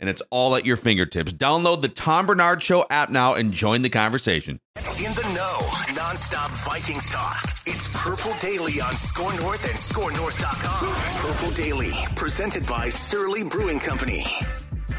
and it's all at your fingertips. Download the Tom Barnard Show app now and join the conversation. In the know, nonstop Vikings talk. It's Purple Daily on Score North and ScoreNorth.com. Purple Daily, presented by Surly Brewing Company.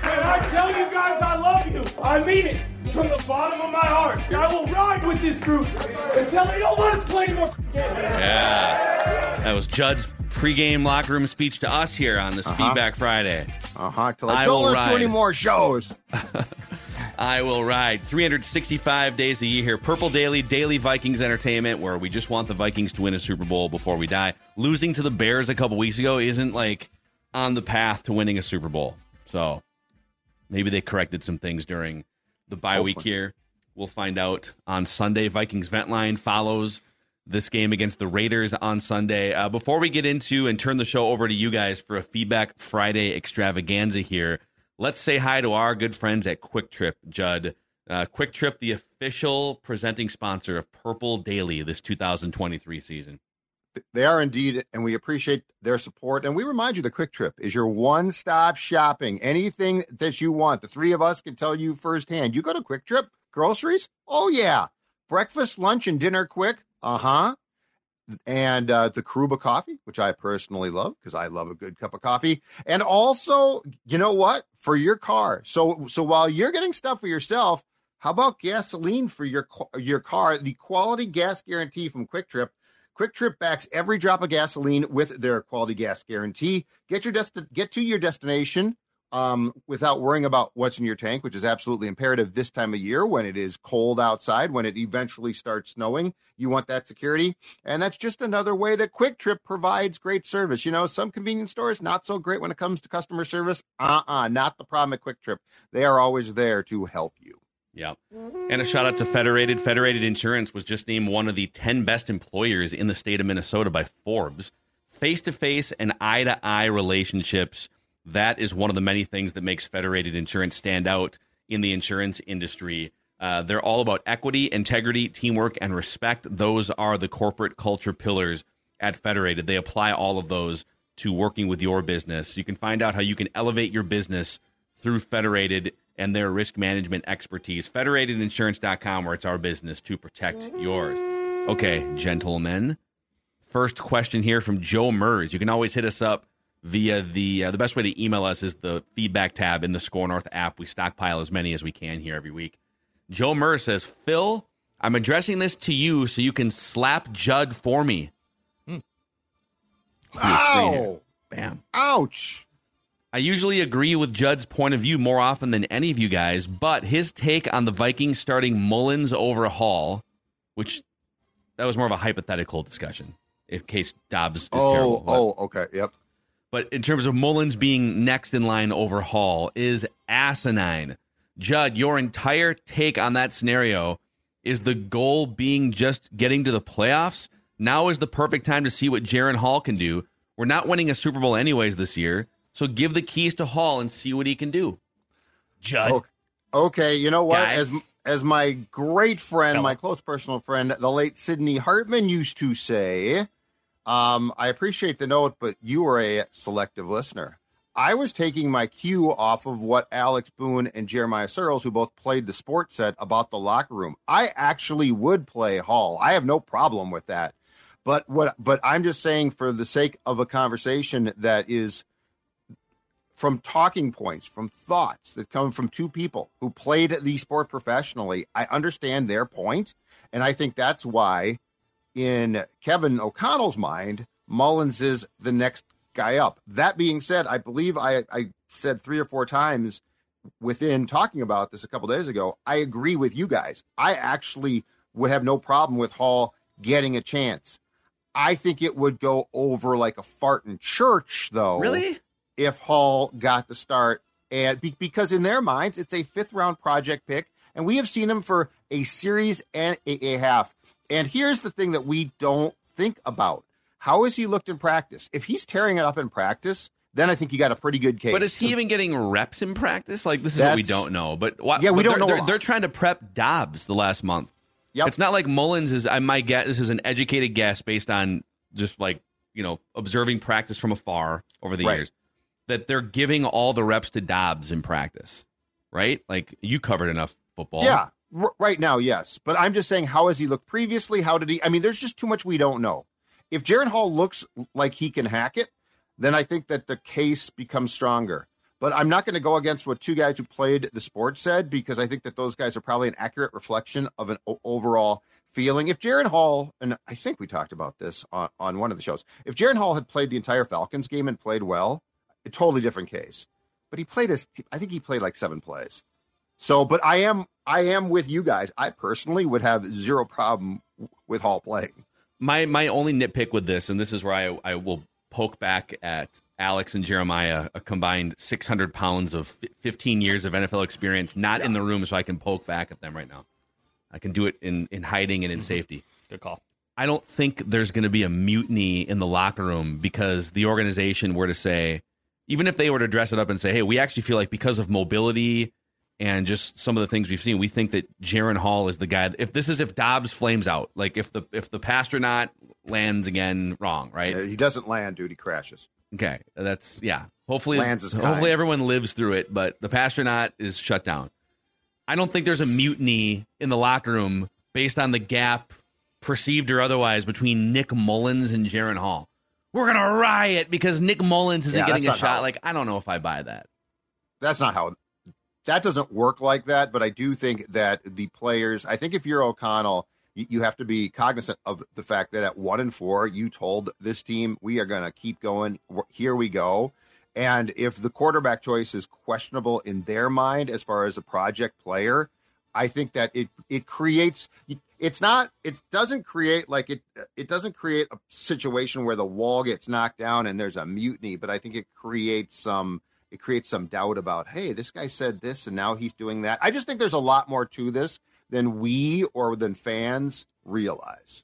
And I tell you guys I love you. I mean it from the bottom of my heart. I will ride with this group until they don't let us play anymore. Yeah. That was Judd's pregame locker room speech to us here on this Uh-huh. Feedback Friday. Uh huh. Till I I don't will do any more shows. I will ride 365 days a year here. Purple Daily, daily Vikings entertainment, where we just want the Vikings to win a Super Bowl before we die. Losing to the Bears a couple weeks ago isn't like on the path to winning a Super Bowl. So maybe they corrected some things during the bye week here. We'll find out on Sunday. Vikings Vent Line follows this game against the Raiders on Sunday. Uh, before we get into and turn the show over to you guys for a Feedback Friday extravaganza here, let's say hi to our good friends at Kwik Trip, Judd. Uh, Kwik Trip, the official presenting sponsor of Purple Daily this 2023 season. They are indeed, and we appreciate their support. And we remind you the Kwik Trip is your one stop shopping. Anything that you want, the three of us can tell you firsthand. You go to Kwik Trip, groceries? Oh, yeah. Breakfast, lunch, and dinner quick? Uh huh. And uh, the Karuba coffee, which I personally love because I love a good cup of coffee. And also, you know what? For your car. So, so while you're getting stuff for yourself, how about gasoline for your your car? The quality gas guarantee from Kwik Trip. Kwik Trip backs every drop of gasoline with their quality gas guarantee. Get your desti- get to your destination um, without worrying about what's in your tank, which is absolutely imperative this time of year when it is cold outside, when it eventually starts snowing. You want that security. And that's just another way that Kwik Trip provides great service. You know, some convenience stores, not so great when it comes to customer service. Uh uh not the problem at Kwik Trip. They are always there to help you. Yeah. And a shout out to Federated. Federated Insurance was just named one of the 10 best employers in the state of Minnesota by Forbes. Face to face and eye to eye relationships, that is one of the many things that makes Federated Insurance stand out in the insurance industry. Uh, they're all about equity, integrity, teamwork, and respect. Those are the corporate culture pillars at Federated. They apply all of those to working with your business. You can find out how you can elevate your business through Federated and their risk management expertise. Federatedinsurance.com, where it's our business to protect yours. Okay, gentlemen. First question here from Joe Mers. You can always hit us up via the uh, the best way to email us is the feedback tab in the Score North app. We stockpile as many as we can here every week. Joe Mers says, "Phil, I'm addressing this to you so you can slap Judd for me." See the screen here. Ow! Bam. Ouch! I usually agree with Judd's point of view more often than any of you guys, but his take on the Vikings starting Mullens over Hall, which that was more of a hypothetical discussion, in case Dobbs is Oh, terrible. But- oh, okay. Yep. But in terms of Mullens being next in line over Hall is asinine. Judd, your entire take on that scenario is the goal being just getting to the playoffs. Now is the perfect time to see what Jaren Hall can do. We're not winning a Super Bowl anyways this year, so give the keys to Hall and see what he can do. Judd, Okay. Okay, you know what? Guy. As as my great friend, Fella. my close personal friend, the late Sidney Hartman used to say, um, I appreciate the note, but you are a selective listener. I was taking my cue off of what Alex Boone and Jeremiah Sirles, who both played the sport, said about the locker room. I actually would play Hall. I have no problem with that. But what but I'm just saying for the sake of a conversation that is from talking points, from thoughts that come from two people who played the sport professionally. I understand their point, and I think that's why, in Kevin O'Connell's mind, Mullens is the next guy up. That being said, I believe I, I said three or four times within talking about this a couple days ago. I agree with you guys. I actually would have no problem with Hall getting a chance. I think it would go over like a fart in church, though really? if Hall got the start, and be, because in their minds it's a fifth round project pick, and we have seen him for a series and a, a half. And here's the thing that we don't think about. How has he looked in practice? If he's tearing it up in practice, then I think you got a pretty good case. But is he even getting reps in practice? Like this is what we don't know. But why, Yeah, we don't they're, know. They're, they're trying to prep Dobbs the last month. Yep. It's not like Mullens is. I might guess this is an educated guess based on just like you know observing practice from afar over the Right. years. That they're giving all the reps to Dobbs in practice, right? Like you covered enough football. Yeah, right now, yes. But I'm just saying, how has he looked previously? How did he? I mean, there's just too much we don't know. If Jaren Hall looks like he can hack it, then I think that the case becomes stronger. But I'm not going to go against what two guys who played the sport said because I think that those guys are probably an accurate reflection of an overall feeling. If Jaren Hall, and I think we talked about this on, on one of the shows, if Jaren Hall had played the entire Falcons game and played well, a totally different case. But he played his, I think he played like seven plays. So, but I am I am with you guys. I personally would have zero problem with Hall playing. my my only nitpick with this, and this is where I I will poke back at Alex and Jeremiah, a combined 600 pounds of fi- 15 years of NFL experience, not in the room, so I can poke back at them right now. I can do it in in hiding and in mm-hmm. safety. Good call. I don't think there's going to be a mutiny in the locker room because the organization were to say, even if they were to dress it up and say, hey, we actually feel like because of mobility and just some of the things we've seen, we think that Jaren Hall is the guy. If this is if Dobbs flames out, like if the if the Passtronaut lands again wrong, right? He doesn't land, dude. He crashes. Okay, that's yeah. Hopefully, Lands is hopefully kind. everyone lives through it, but the Passtronaut is shut down. I don't think there's a mutiny in the locker room based on the gap, perceived or otherwise, between Nick Mullens and Jaren Hall. We're gonna riot because Nick Mullens isn't Yeah, getting a shot. how- Like I don't know if I buy that. That's not how. That doesn't work like that. But I do think that the players. I think if you're O'Connell, you, you have to be cognizant of the fact that at one and four, you told this team we are going to keep going. Here we go. And if the quarterback choice is questionable in their mind as far as a project player, I think that it it creates it's not it doesn't create like it it doesn't create a situation where the wall gets knocked down and there's a mutiny, but I think it creates some it creates some doubt about hey, this guy said this and now he's doing that. I just think there's a lot more to this than we or than fans realize.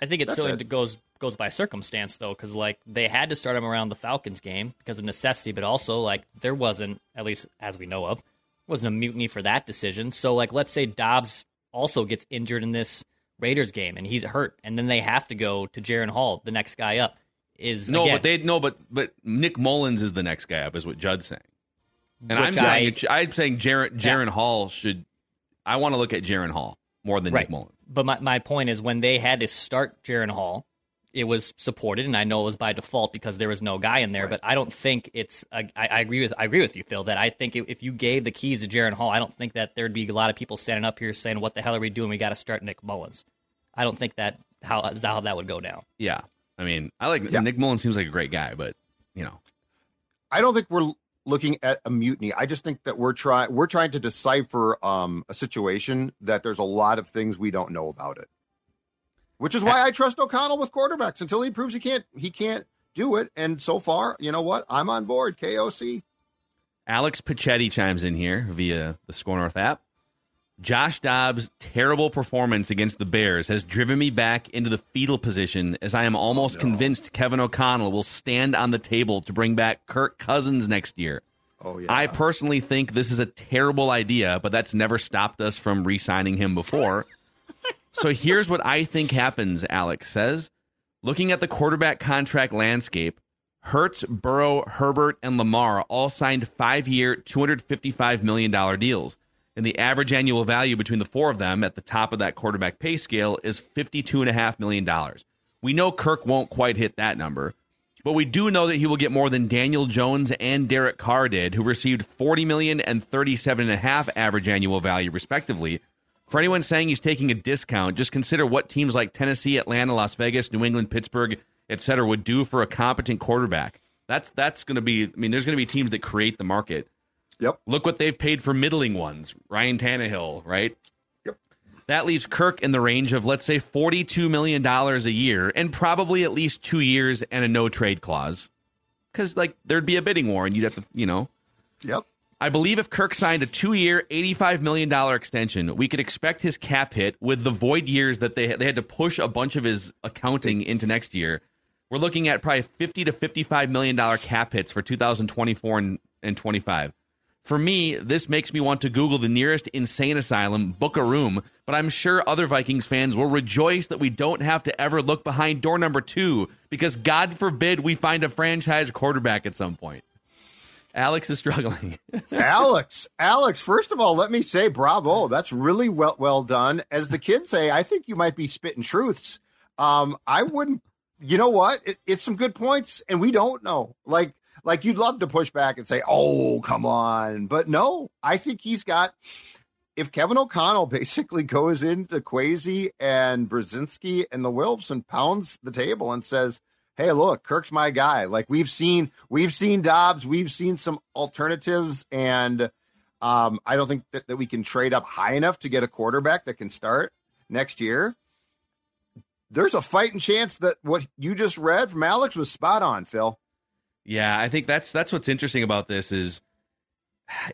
I think it That's still it. goes goes by circumstance though, because like they had to start him around the Falcons game because of necessity, but also like there wasn't, at least as we know of, wasn't a mutiny for that decision. So like let's say Dobbs also gets injured in this Raiders game and he's hurt, and then they have to go to Jaren Hall, the next guy up. Is No, again, but they no, but but Nick Mullens is the next guy up, is what Judd's saying. And I'm I- saying it, I'm saying Jaren Jaren Yeah. Hall should. I want to look at Jaren Hall more than right. Nick Mullens. But my, my point is when they had to start Jaren Hall, it was supported, and I know it was by default because there was no guy in there. But I don't think it's. I, I I agree with I agree with you, Phil. That I think if if you gave the keys to Jaren Hall, I don't think that there'd be a lot of people standing up here saying, "What the hell are we doing? We got to start Nick Mullens." I don't think that how how that would go down. Yeah, I mean, I like Yeah. Nick Mullens. Seems like a great guy, but you know, I don't think we're looking at a mutiny. I just think that we're trying we're trying to decipher um, a situation that there's a lot of things we don't know about it. Which is why I trust O'Connell with quarterbacks until he proves he can't he can't do it. And so far, you know what? I'm on board. KOC. Alex Pachetti chimes in here via the Score North app. Josh Dobbs' terrible performance against the Bears has driven me back into the fetal position as I am almost oh, convinced Kevin O'Connell will stand on the table to bring back Kirk Cousins next year. Oh yeah. I personally think this is a terrible idea, but that's never stopped us from re signing him before. so here's what I think happens, Alex says. Looking at the quarterback contract landscape, Hurts, Burrow, Herbert, and Lamar all signed five year, $255 million deals. And the average annual value between the four of them at the top of that quarterback pay scale is $52.5 million. We know Kirk won't quite hit that number, but we do know that he will get more than Daniel Jones and Derek Carr did, who received 40 million and 37 and a half average annual value respectively. For anyone saying he's taking a discount, just consider what teams like Tennessee, Atlanta, Las Vegas, New England, Pittsburgh, etc. would do for a competent quarterback. That's that's going to be. I mean, there's going to be teams that create the market. Yep. Look what they've paid for middling ones. Ryan Tannehill, right? Yep. That leaves Kirk in the range of let's say forty-two million dollars a year, and probably at least two years and a no trade clause, because like there'd be a bidding war, and you'd have to, you know. Yep. I believe if Kirk signed a two-year, eighty-five million dollar extension, we could expect his cap hit with the void years that they they had to push a bunch of his accounting into next year. We're looking at probably fifty to fifty-five million dollar cap hits for 2024 and, and 25. For me, this makes me want to Google the nearest insane asylum, book a room, but I'm sure other Vikings fans will rejoice that we don't have to ever look behind door number two because God forbid we find a franchise quarterback at some point. Alex is struggling. Alex, Alex, first of all, let me say bravo. That's really well well done. As the kids say, I think you might be spitting truths. Um, I wouldn't you know what? It, it's some good points, and we don't know. Like like you'd love to push back and say, "Oh, come on," but no, I think he's got. If Kevin O'Connell basically goes into Kwesi and Brzezinski and the Wilfs and pounds the table and says, hey, look, Kirk's my guy. Like we've seen, we've seen Dobbs, we've seen some alternatives, and um, I don't think that, that we can trade up high enough to get a quarterback that can start next year. There's a fighting chance that what you just read from Alex was spot on, Phil. Yeah, I think that's that's what's interesting about this is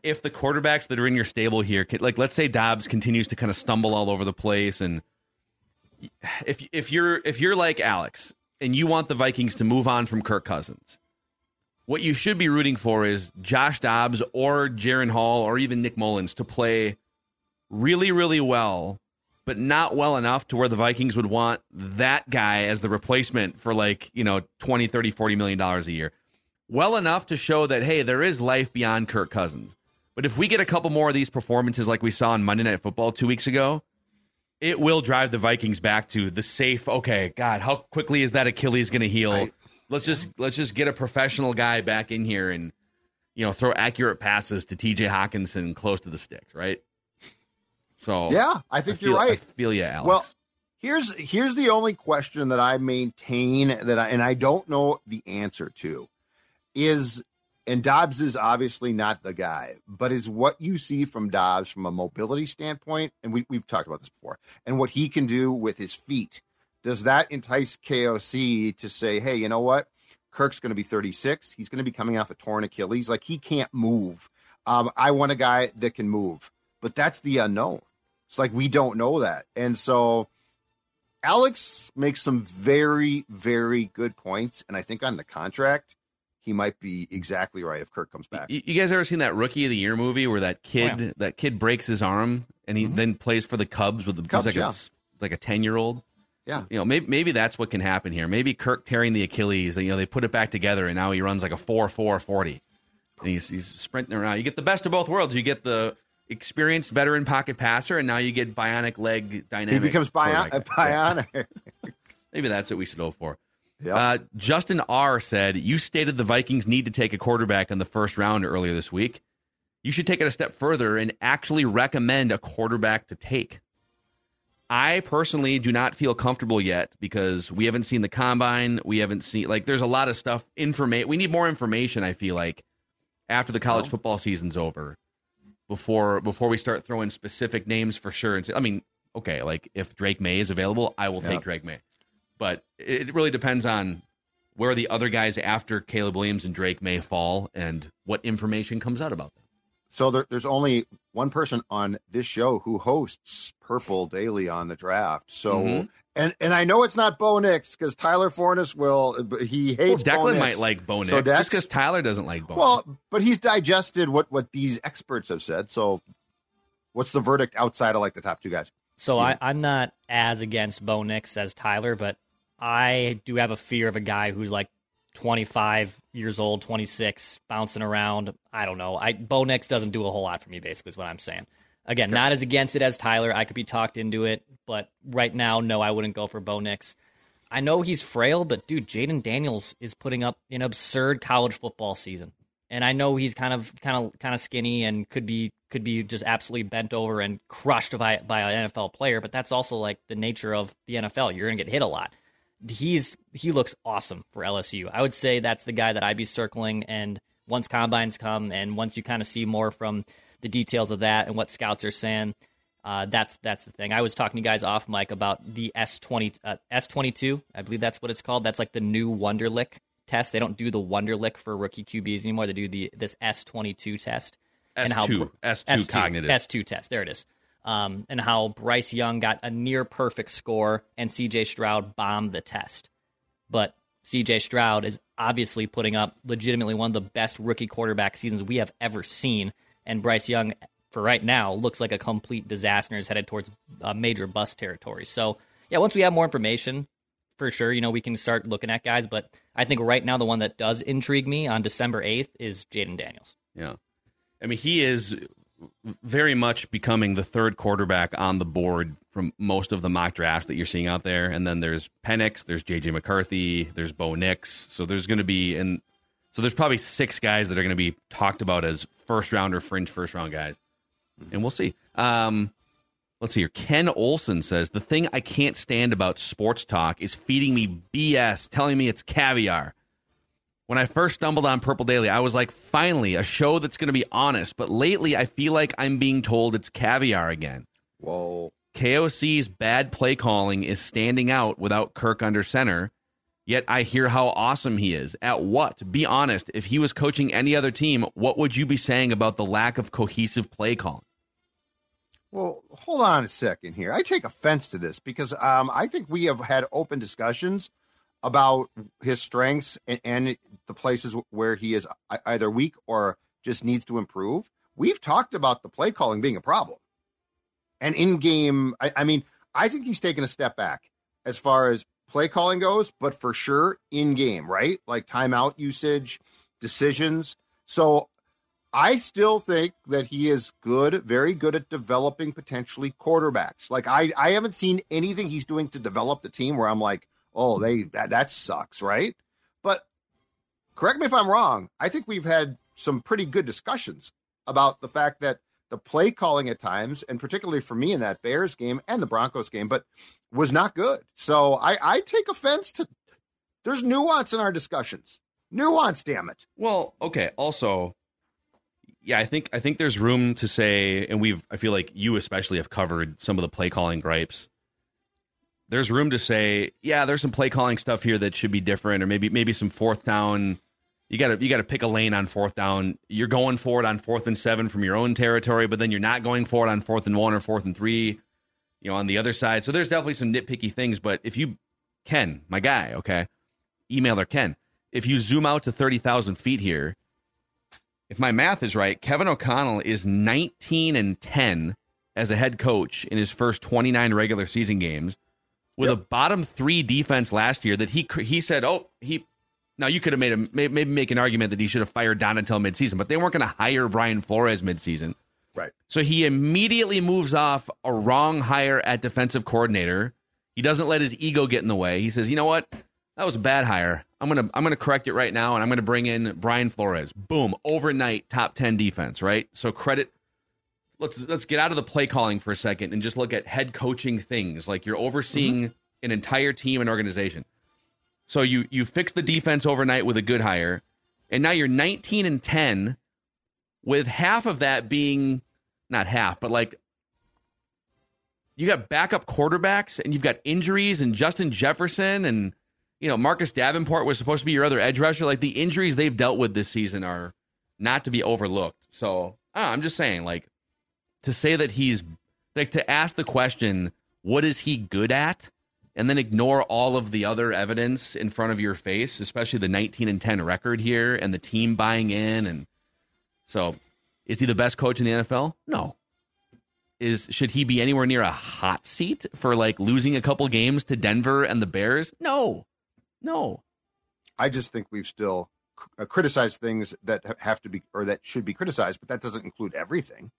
if the quarterbacks that are in your stable here, like let's say Dobbs continues to kind of stumble all over the place, and if if you're if you're like Alex and you want the Vikings to move on from Kirk Cousins, what you should be rooting for is Josh Dobbs or Jaren Hall or even Nick Mullens to play really, really well, but not well enough to where the Vikings would want that guy as the replacement for like, you know, 20, 30, 40 million dollars a year. Well enough to show that, hey, there is life beyond Kirk Cousins. But if we get a couple more of these performances like we saw on Monday Night Football two weeks ago, it will drive the Vikings back to the safe. Okay, God, how quickly is that Achilles going to heal? Right. Let's just let's just get a professional guy back in here and you know throw accurate passes to T.J. Hockenson close to the sticks, right? So yeah, I think I feel, you're right. I feel you, Alex. Well, here's here's the only question that I maintain that I and I don't know the answer to is and Dobbs is obviously not the guy, but is what you see from Dobbs from a mobility standpoint, and we, we've talked about this before, and what he can do with his feet. Does that entice KOC to say, hey, you know what? Kirk's going to be 36. He's going to be coming off a torn Achilles. Like he can't move. Um, I want a guy that can move, but that's the unknown. It's like we don't know that. And so Alex makes some very, very good points. And I think on the contract, he might be exactly right if Kirk comes back. You, you guys ever seen that Rookie of the Year movie where that kid oh, yeah. that kid breaks his arm and he mm-hmm. then plays for the Cubs with the Cubs, like, yeah. a, like a ten year old? Yeah, you know, maybe maybe that's what can happen here. Maybe Kirk tearing the Achilles, you know, they put it back together and now he runs like a four four forty, and he's he's sprinting around. You get the best of both worlds. You get the experienced veteran pocket passer, and now you get bionic leg dynamic. He becomes bio- bionic. maybe that's what we should hope for. Yep. Uh, Justin R said, You stated the Vikings need to take a quarterback in the first round earlier this week. You should take it a step further and actually recommend a quarterback to take. I personally do not feel comfortable yet because we haven't seen the combine. We haven't seen, like, there's a lot of stuff. Information. We need more information, I feel like, after the college oh. football season's over before before we start throwing specific names for sure. And say, I mean, okay, like if Drake Maye is available, I will yep. take Drake Maye but it really depends on where the other guys after Caleb Williams and Drake Maye fall and what information comes out about them. So there, there's only one person on this show who hosts Purple Daily on the draft. So mm-hmm. and and I know it's not Bo Nix because Tyler Forness will he hates. Well, Declan might like Bo Nix so just because Tyler doesn't like Bo. Well, but he's digested what what these experts have said. So what's the verdict outside of like the top two guys? So yeah. I, I'm not as against Bo Nix as Tyler, but I do have a fear of a guy who's like 25 years old, 26, bouncing around. I don't know. I Bo Nix doesn't do a whole lot for me. Basically, is what I'm saying. Again, not as against it as Tyler. I could be talked into it, but right now, no, I wouldn't go for Bo Nix. I know he's frail, but dude, Jayden Daniels is putting up an absurd college football season, and I know he's kind of, kind of, kind of skinny and could be, could be just absolutely bent over and crushed by by an NFL player. But that's also like the nature of the NFL. You're gonna get hit a lot he's he looks awesome for LSU. I would say that's the guy that I'd be circling. And once combines come, and once you kind of see more from the details of that and what scouts are saying, uh, that's that's the thing. I was talking to you guys off mic about the S twenty uh, S twenty two. I believe that's what it's called. That's like the new Wonderlic test. They don't do the Wonderlic for rookie QBs anymore. They do the this S twenty two test. and how S2, S2 cognitive. S2 test. There it is. Um, and how Bryce Young got a near perfect score and CJ Stroud bombed the test. But CJ Stroud is obviously putting up legitimately one of the best rookie quarterback seasons we have ever seen. And Bryce Young, for right now, looks like a complete disaster and is headed towards uh, major bust territory. So, yeah, once we have more information, for sure, you know, we can start looking at guys. But I think right now, the one that does intrigue me on December 8th is Jayden Daniels. Yeah. I mean, he is very much becoming the third quarterback on the board from most of the mock drafts that you're seeing out there. And then there's Penix, there's JJ McCarthy, there's Bo Nix. So there's going to be, and so there's probably six guys that are going to be talked about as first round or fringe first round guys. And we'll see. Um, let's see here. Ken Olson says the thing I can't stand about sports talk is feeding me BS, telling me it's caviar when I first stumbled on Purple Daily, I was like, finally, a show that's going to be honest. But lately, I feel like I'm being told it's caviar again. Whoa. KOC's bad play calling is standing out without Kirk under center. Yet I hear how awesome he is. At what? Be honest. If he was coaching any other team, what would you be saying about the lack of cohesive play calling? Well, hold on a second here. I take offense to this because um, I think we have had open discussions about his strengths and, and the places where he is either weak or just needs to improve. We've talked about the play calling being a problem. And in game, I, I mean, I think he's taken a step back as far as play calling goes, but for sure in game, right? Like timeout usage, decisions. So I still think that he is good, very good at developing potentially quarterbacks. Like I, I haven't seen anything he's doing to develop the team where I'm like, oh, they that, that sucks, right? But correct me if I'm wrong. I think we've had some pretty good discussions about the fact that the play calling at times, and particularly for me in that Bears game and the Broncos game, but was not good. So I, I take offense to there's nuance in our discussions. Nuance, damn it. Well, okay. Also, yeah, I think I think there's room to say, and we've I feel like you especially have covered some of the play calling gripes there's room to say, yeah, there's some play calling stuff here that should be different, or maybe maybe some fourth down. You got to you got to pick a lane on fourth down. You're going for it on fourth and seven from your own territory, but then you're not going for it on fourth and one or fourth and three. You know, on the other side. So there's definitely some nitpicky things. But if you, Ken, my guy, okay, emailer Ken, if you zoom out to thirty thousand feet here, if my math is right, Kevin O'Connell is 19 and 10 as a head coach in his first 29 regular season games with yep. a bottom three defense last year that he he said, oh, he. Now you could have made a maybe make an argument that he should have fired Donatell midseason, but they weren't going to hire Brian Flores midseason. Right. So he immediately moves off a wrong hire at defensive coordinator. He doesn't let his ego get in the way. He says, "You know what? That was a bad hire. I'm gonna I'm gonna correct it right now, and I'm gonna bring in Brian Flores. Boom, overnight top ten defense. Right. So credit let's let's get out of the play calling for a second and just look at head coaching things. Like you're overseeing mm-hmm. an entire team and organization. So you you fix the defense overnight with a good hire, and now you're 19 and 10, with half of that being not half, but like you got backup quarterbacks and you've got injuries and Justin Jefferson and you know Marcus Davenport was supposed to be your other edge rusher. Like the injuries they've dealt with this season are not to be overlooked. So I'm just saying, like to say that he's like to ask the question, what is he good at? And then ignore all of the other evidence in front of your face, especially the 19 and 10 record here and the team buying in. And so, is he the best coach in the NFL? No. Is should he be anywhere near a hot seat for like losing a couple games to Denver and the Bears? No, no. I just think we've still uh, criticized things that have to be or that should be criticized, but that doesn't include everything.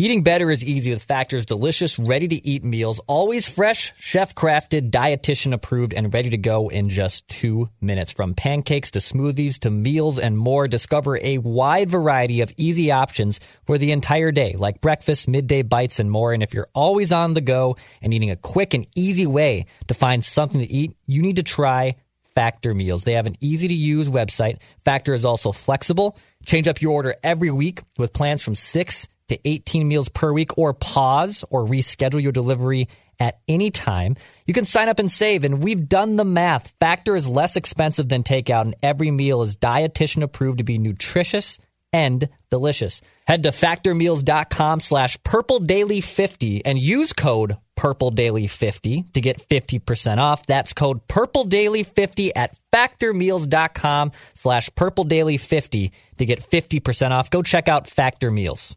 Eating better is easy with Factor's delicious, ready to eat meals, always fresh, chef crafted, dietitian approved, and ready to go in just two minutes. From pancakes to smoothies to meals and more, discover a wide variety of easy options for the entire day, like breakfast, midday bites, and more. And if you're always on the go and needing a quick and easy way to find something to eat, you need to try Factor meals. They have an easy to use website. Factor is also flexible. Change up your order every week with plans from six to 18 meals per week or pause or reschedule your delivery at any time. You can sign up and save, and we've done the math. Factor is less expensive than takeout, and every meal is dietitian approved to be nutritious and delicious. Head to factormeals.com slash purpledaily50 and use code purpledaily50 to get 50% off. That's code purpledaily50 at factormeals.com slash purpledaily50 to get 50% off. Go check out Factor Meals.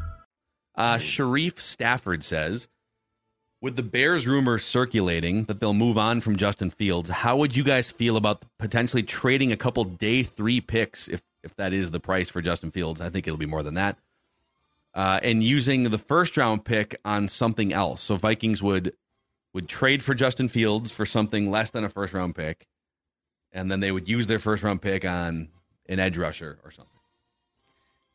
Uh, Sharif Stafford says, with the Bears rumor circulating that they'll move on from Justin Fields, how would you guys feel about potentially trading a couple day three picks if if that is the price for Justin Fields? I think it'll be more than that. Uh, and using the first round pick on something else. So Vikings would would trade for Justin Fields for something less than a first round pick, and then they would use their first round pick on an edge rusher or something.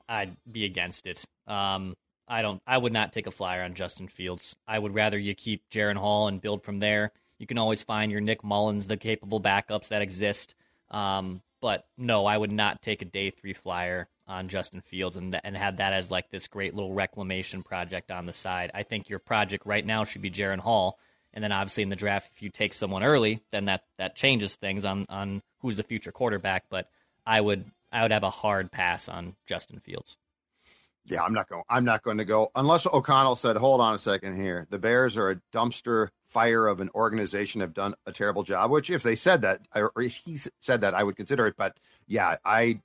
I'd be against it. Um, I don't. I would not take a flyer on Justin Fields. I would rather you keep Jaren Hall and build from there. You can always find your Nick Mullens, the capable backups that exist. Um, but no, I would not take a day three flyer on Justin Fields and th- and have that as like this great little reclamation project on the side. I think your project right now should be Jaren Hall, and then obviously in the draft, if you take someone early, then that that changes things on on who's the future quarterback. But I would I would have a hard pass on Justin Fields. Yeah, I'm not going. I'm not going to go unless O'Connell said, "Hold on a second here. The Bears are a dumpster fire of an organization. Have done a terrible job." Which, if they said that, or if he said that, I would consider it. But yeah, I,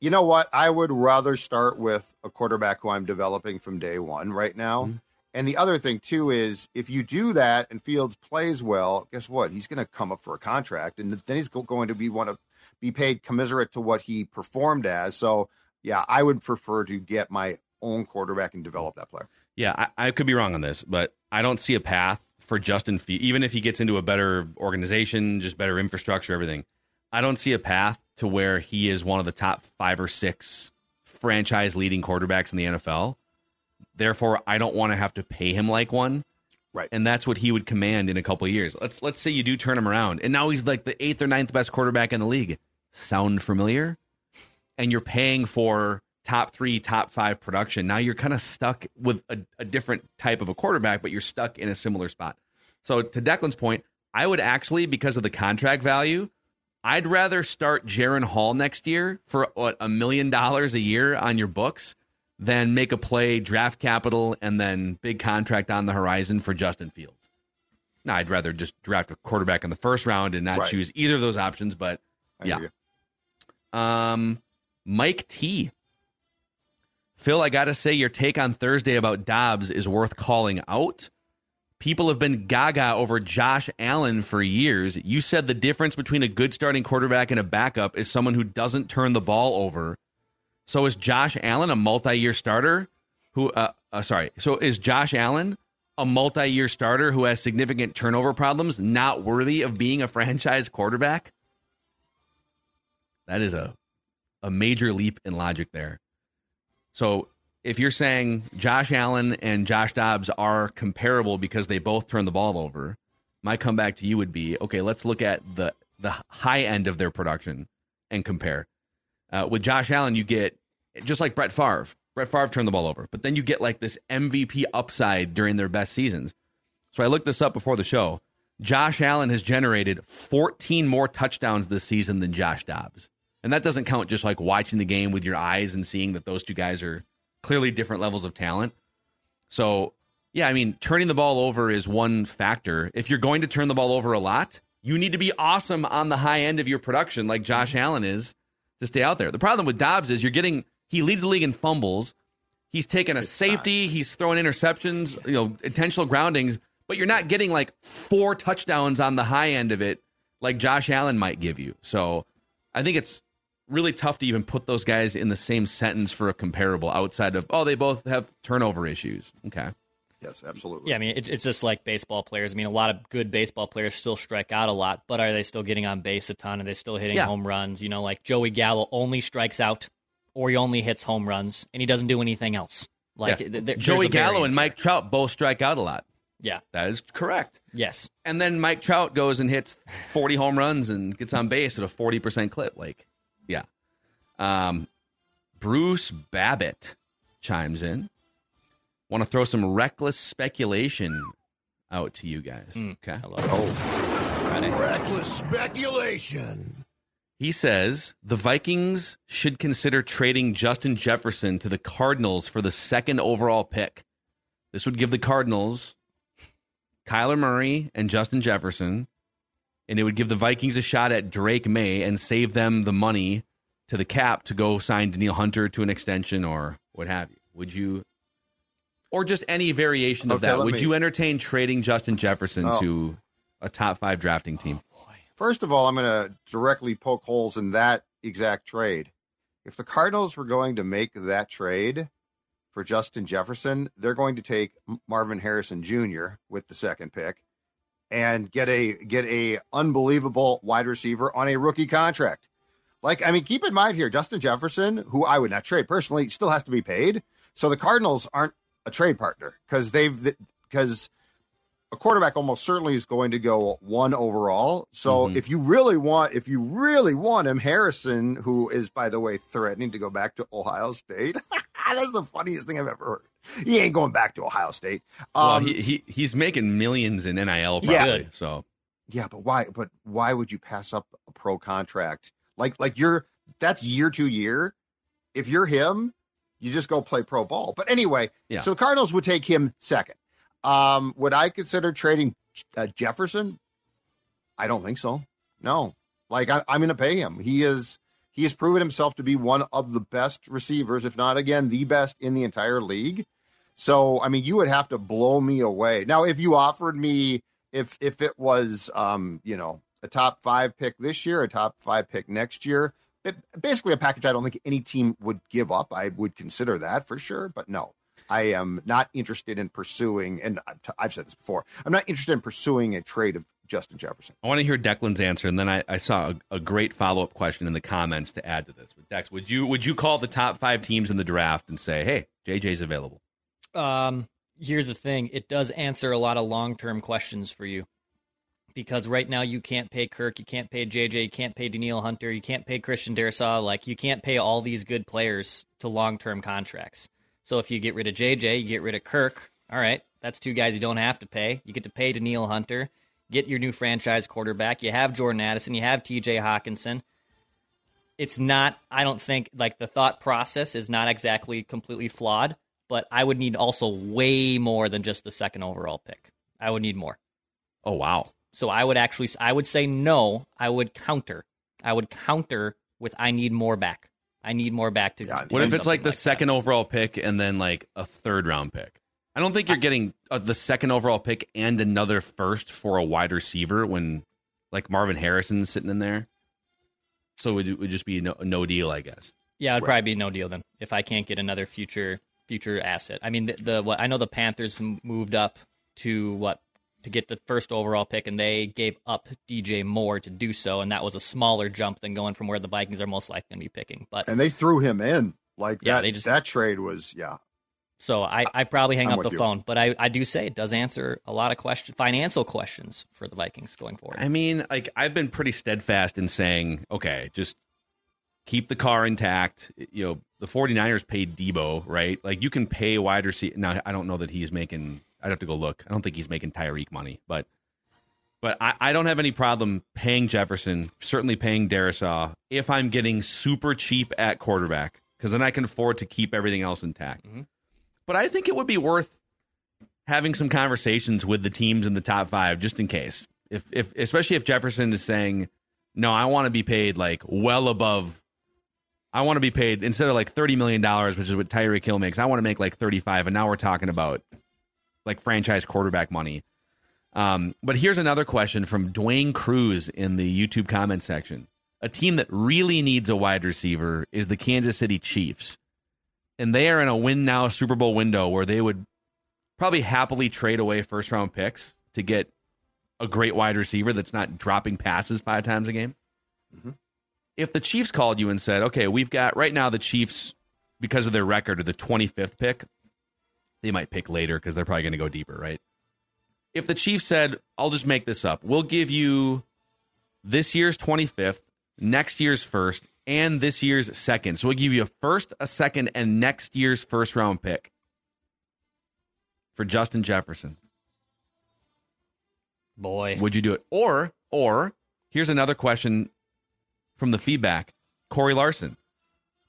you know what? I would rather start with a quarterback who I'm developing from day one right now. Mm-hmm. And the other thing too is if you do that and Fields plays well, guess what? He's going to come up for a contract, and then he's going to be want to be paid commensurate to what he performed as. So yeah, I would prefer to get my own quarterback and develop that player. Yeah, I, I could be wrong on this, but I don't see a path for Justin Fields, even if he gets into a better organization, just better infrastructure, everything. I don't see a path to where he is one of the top five or six franchise leading quarterbacks in the NFL. Therefore, I don't want to have to pay him like one. Right. And that's what he would command in a couple years. Let's let's say you do turn him around and now he's like the eighth or ninth best quarterback in the league. Sound familiar? And you're paying for top three, top five production, now you're kind of stuck with a, a, different type of a quarterback, but you're stuck in a similar spot. So to Declan's point, I would actually, because of the contract value, I'd rather start Jaren Hall next year for what a million dollars a year on your books than make a play, draft capital, and then big contract on the horizon for Justin Fields. Now, I'd rather just draft a quarterback in the first round and not right. choose either of those options, but I yeah. Um, Mike T. Phil, I got to say, your take on Thursday about Dobbs is worth calling out. People have been gaga over Josh Allen for years. You said the difference between a good starting quarterback and a backup is someone who doesn't turn the ball over. So is Josh Allen a multi-year starter? Who? Uh, uh, sorry. So is Josh Allen a multi-year starter who has significant turnover problems, not worthy of being a franchise quarterback? That is a a major leap in logic there. So if you're saying Josh Allen and Josh Dobbs are comparable because they both turn the ball over, my comeback to you would be okay. Let's look at the the high end of their production and compare. Uh, with Josh Allen, you get just like Brett Favre. Brett Favre turned the ball over, but then you get like this MVP upside during their best seasons. So I looked this up before the show. Josh Allen has generated 14 more touchdowns this season than Josh Dobbs. And that doesn't count just like watching the game with your eyes and seeing that those two guys are clearly different levels of talent. So, yeah, I mean, turning the ball over is one factor. If you're going to turn the ball over a lot, you need to be awesome on the high end of your production, like Josh mm-hmm. Allen is, to stay out there. The problem with Dobbs is you're getting, he leads the league in fumbles. He's taken a safety, he's throwing interceptions, you know, intentional groundings, but you're not getting like four touchdowns on the high end of it like Josh Allen might give you. So I think it's really tough to even put those guys in the same sentence for a comparable outside of oh they both have turnover issues. Okay. Yes, absolutely. Yeah, I mean it, it's just like baseball players. I mean a lot of good baseball players still strike out a lot, but are they still getting on base a ton? Are they still hitting yeah. home runs? You know, like Joey Gallo only strikes out or he only hits home runs and he doesn't do anything else. Like Yeah. th- th- Joey there's Gallo and Mike Trout both strike out a lot. Yeah. That is correct. Yes. And then Mike Trout goes and hits 40 home runs and gets on base at a 40% clip. Like, yeah. Um, Bruce Babbitt chimes in. Want to throw some reckless speculation out to you guys. Okay. Hello. Ready? Reckless speculation. He says the Vikings should consider trading Justin Jefferson to the Cardinals for the second overall pick. This would give the Cardinals Kyler Murray and Justin Jefferson, and it would give the Vikings a shot at Drake Maye and save them the money to the cap to go sign Danielle Hunter to an extension or what have you. Would you, or just any variation of Okay, that? Would me- you entertain trading Justin Jefferson Oh. to a top five drafting team? Oh, First of all, I'm going to directly poke holes in that exact trade. If the Cardinals were going to make that trade for Justin Jefferson, they're going to take Marvin Harrison Jr. with the second pick and get a get a unbelievable wide receiver on a rookie contract. Like, I mean, keep in mind here, Justin Jefferson, who I would not trade personally, still has to be paid. So the Cardinals aren't a trade partner because they've because a quarterback almost certainly is going to go one overall. So Mhm. if you really want, if you really want him, Harrison, who is by the way threatening to go back to Ohio State, that's the funniest thing I've ever heard. He ain't going back to Ohio State. well, Um, he, he he's making millions in NIL, probably. Yeah. So yeah, but why? But why would you pass up a pro contract? Like, like you're that's year to year. If you're him, you just go play pro ball. But anyway, Yeah. so the Cardinals would take him second. Um, would I consider trading uh, Jefferson? I don't think so. No, like I, I'm going to pay him. He is he has proven himself to be one of the best receivers, if not again the best in the entire league. So I mean, you would have to blow me away. Now, if you offered me, if if it was, um, you know, a top five pick this year, a top five pick next year, it, basically a package I don't think any team would give up. I would consider that for sure, but no, I am not interested in pursuing. And I've, said this before. I'm not interested in pursuing a trade of Justin Jefferson. I want to hear Declan's answer, and then I, I saw a, a great follow up question in the comments to add to this. But Dex, would you would you call the top five teams in the draft and say, "Hey, JJ's available"? Um, here's the thing: it does answer a lot of long-term questions for you, because right now you can't pay Kirk, you can't pay JJ, you can't pay Danielle Hunter, you can't pay Christian Darrisaw. Like you can't pay all these good players to long-term contracts. So if you get rid of JJ, you get rid of Kirk. All right, that's two guys you don't have to pay. You get to pay Danielle Hunter, get your new franchise quarterback. You have Jordan Addison, you have T.J. Hockenson. It's not. I don't think like the thought process is not exactly completely flawed but I would need also way more than just the second overall pick. I would need more. Oh wow! So I would actually, I would say no. I would counter. I would counter with I need more back. I need more back to. Yeah, What if it's like something the second overall pick and then like a third round pick? I don't think you're getting uh, the second overall pick and another first for a wide receiver when like Marvin Harrison's sitting in there. So it would, it would just be no, no deal, I guess. Yeah, it'd probably be no deal then if I can't get another future future asset. I mean, the, the what I know the Panthers moved up to what to get the first overall pick, and they gave up DJ Moore to do so, and that was a smaller jump than going from where the Vikings are most likely going to be picking. But And they threw him in like Yeah, that. they just- that trade was yeah. So I, I probably hang I'm up the you. phone, but I, I do say it does answer a lot of question financial questions for the Vikings going forward. I mean, like I've been pretty steadfast in saying, okay, just keep the car intact. You know, the 49ers paid Deebo, right? Like you can pay wide receiver. Now, I don't know that he's making I'd have to go look. I don't think he's making Tyreek money, but but I, I don't have any problem paying Jefferson, certainly paying Darrisaw if I'm getting super cheap at quarterback, because then I can afford to keep everything else intact. Mhm. But I think it would be worth having some conversations with the teams in the top five just in case. If if especially if Jefferson is saying, No, I want to be paid like well above I want to be paid instead of like thirty million dollars, which is what Tyreek Hill makes, I want to make like thirty five, and now we're talking about like franchise quarterback money. Um, but here's another question from Dwayne Cruz in the YouTube comment section. A team that really needs a wide receiver is the Kansas City Chiefs. And they are in a win now Super Bowl window where they would probably happily trade away first round picks to get a great wide receiver that's not dropping passes five times a game. If the Chiefs called you and said, okay, we've got right now the Chiefs, because of their record, are the 25th pick, they might pick later because they're probably going to go deeper, right? If the Chiefs said, I'll just make this up, we'll give you this year's 25th, next year's first, and this year's second. So we'll give you a first, a second, and next year's first round pick for Justin Jefferson. Boy. Would you do it? Or, or here's another question from the feedback. Corey Larson.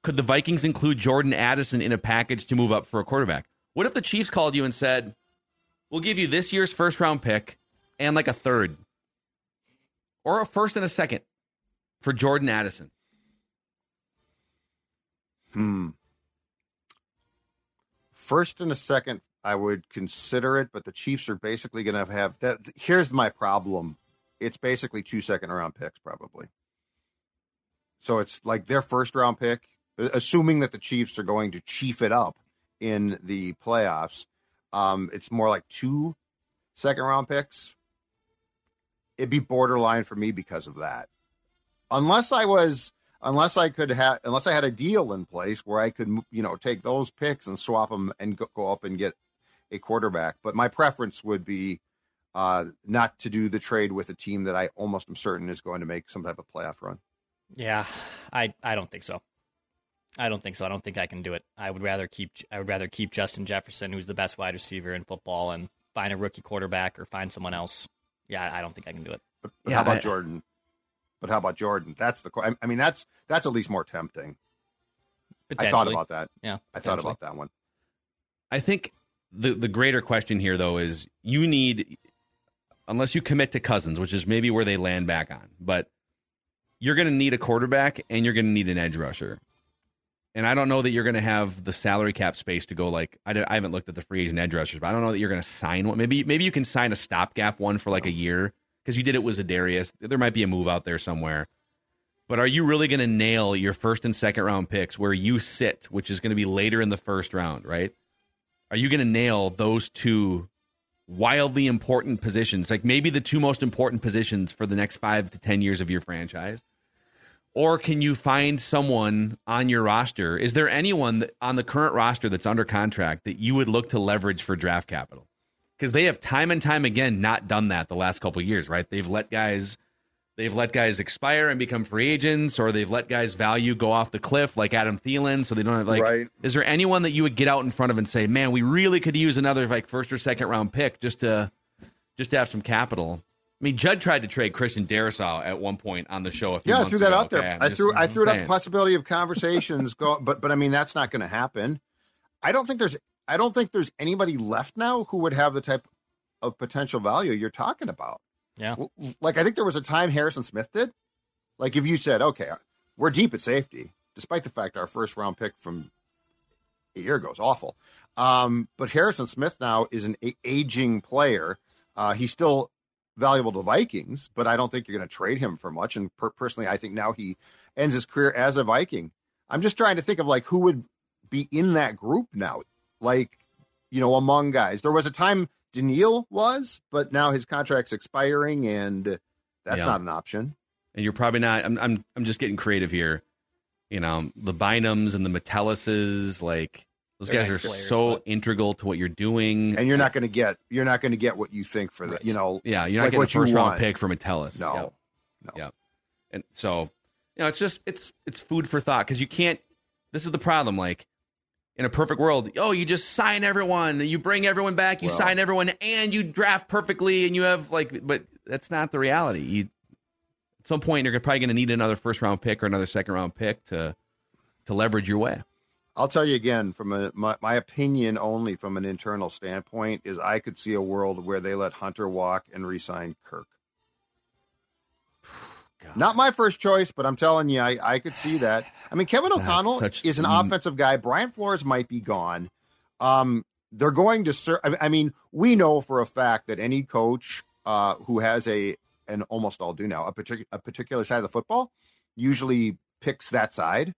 Could the Vikings include Jordan Addison in a package to move up for a quarterback? What if the Chiefs called you and said, We'll give you this year's first round pick and like a third or a first and a second for Jordan Addison? Hmm. First and a second, I would consider it, but the Chiefs are basically going to have that. Here's my problem: it's basically two second round picks, probably. So it's like their first round pick, assuming that the Chiefs are going to chief it up in the playoffs. Um, it's more like two second round picks. It'd be borderline for me because of that. Unless I was, unless I could have, unless I had a deal in place where I could, you know, take those picks and swap them and go, go up and get a quarterback. But my preference would be uh, not to do the trade with a team that I almost am certain is going to make some type of playoff run. Yeah, I I don't think so. I don't think so. I don't think I can do it. I would rather keep I would rather keep Justin Jefferson, who's the best wide receiver in football, and find a rookie quarterback or find someone else. Yeah, I don't think I can do it. But, but Yeah, how about I- Jordan? But how about Jordan? That's the. que- I mean, that's that's at least more tempting. I thought about that. Yeah, I thought about that one. I think the the greater question here though is you need unless you commit to Cousins, which is maybe where they land back on, but you're going to need a quarterback and you're going to need an edge rusher. And I don't know that you're going to have the salary cap space to go like I, I haven't looked at the free agent edge rushers, but I don't know that you're going to sign one. Maybe maybe you can sign a stopgap one for like a year because you did it with Zadarius. There might be a move out there somewhere. But are you really going to nail your first and second round picks where you sit, which is going to be later in the first round, right? Are you going to nail those two wildly important positions, like maybe the two most important positions for the next five to 10 years of your franchise? Or can you find someone on your roster? Is there anyone that, on the current roster that's under contract that you would look to leverage for draft capital? Because they have time and time again not done that the last couple of years, right? They've let guys they've let guys expire and become free agents, or they've let guys value go off the cliff like Adam Thielen, so they don't have like. Right. Is there anyone that you would get out in front of and say, "Man, we really could use another like first or second round pick just to just to have some capital"? I mean, Judd tried to trade Christian Darrisaw at one point on the show. A few Yeah, I threw that ago, out there. okay? I'm just threw I threw it out the possibility of conversations go, but but I mean that's not going to happen. I don't think there's I don't think there's anybody left now who would have the type of potential value you're talking about. Yeah. Like I think there was a time Harrison Smith did. Like if you said, okay, we're deep at safety, despite the fact our first round pick from a year ago is awful. Um, but Harrison Smith now is an a- aging player. Uh, he's still valuable to Vikings, but I don't think you're going to trade him for much. And per- personally, I think now he ends his career as a Viking. I'm just trying to think of like who would be in that group now, like you know, among guys. There was a time Danielle was, but now his contract's expiring, and that's Yeah. not an option. and you're probably not. I'm I'm I'm just getting creative here. You know, the Bynums and the Metellises, like those They're guys nice are players, so but- integral to what you're doing. And you're not going to get you're not going to get what you think for that. Right. you know yeah, you're not like getting a what you first round want. pick from Metellus. no Yeah. no Yeah. And so, you know, it's just it's it's food for thought because you can't. This is the problem. Like in a perfect world, oh, you just sign everyone, you bring everyone back, you Well- sign everyone, and you draft perfectly, and you have like, but that's not the reality. You at some point you're probably going to need another first round pick or another second round pick to to leverage your way. I'll tell you again from a, my, my opinion only from an internal standpoint is I could see a world where they let Hunter walk and resign Kirk. God. Not my first choice, but I'm telling you, I, I could see that. I mean, Kevin O'Connell is an mm. offensive guy. Brian Flores might be gone. Um, they're going to. Ser- I I mean, we know for a fact that any coach uh, who has a, and almost all do now, a particular a particular side of the football, usually picks that side.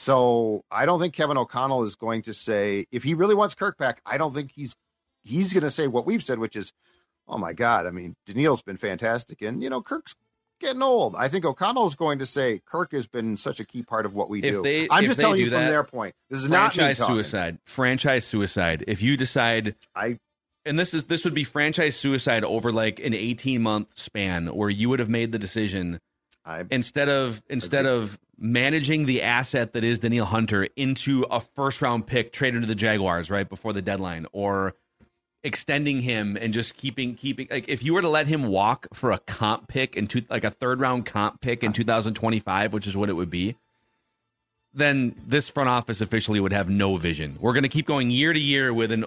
So I don't think Kevin O'Connell is going to say if he really wants Kirk back. I don't think he's he's going to say what we've said, which is, "Oh my God!" I mean, Danielle's been fantastic, and you know Kirk's getting old. I think O'Connell's going to say Kirk has been such a key part of what we If do. they- I'm just telling you from their point. This is not franchise talking. suicide. Franchise suicide. If you decide I and this is this would be franchise suicide over like an 18 month span where you would have made the decision I instead of instead of managing the asset that is Danielle Hunter into a first round pick traded to the Jaguars right before the deadline or extending him and just keeping keeping like if you were to let him walk for a comp pick into like a third round comp pick in 2025 which is what it would be then this front office officially would have no vision. We're going to keep going year to year with an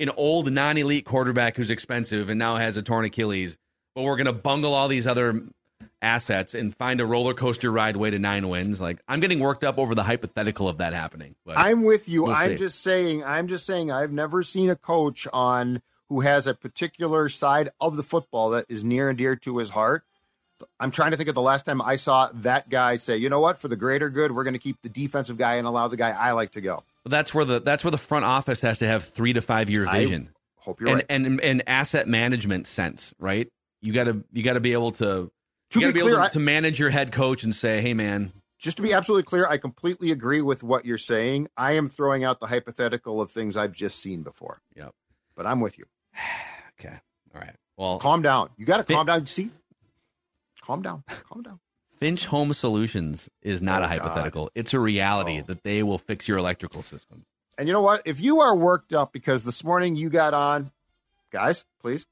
an old non-elite quarterback who's expensive and now has a torn Achilles, but we're going to bungle all these other assets and find a roller coaster ride way to nine wins. Like I'm getting worked up over the hypothetical of that happening. But I'm with you. We'll I'm see. just saying. I'm just saying. I've never seen a coach on who has a particular side of the football that is near and dear to his heart. I'm trying to think of the last time I saw that guy say, "You know what? For the greater good, we're going to keep the defensive guy and allow the guy I like to go." that's where the that's where the front office has to have three to five year I vision Hope you're and, right. and and asset management sense, right? You got to you got to be able to To you got to be be clear, able I- to, to manage your head coach and say, "Hey, man, Just to be absolutely clear, I completely agree with what you're saying. I am throwing out the hypothetical of things I've just seen before. Yep. But I'm with you. okay, all right, well, Calm down. You got to Fi- calm down. See, calm down. Calm down. Finch Home Solutions is not Oh, a hypothetical. It's a reality Oh. that they will fix your electrical system. And you know what? If you are worked up because this morning you got on, guys, please.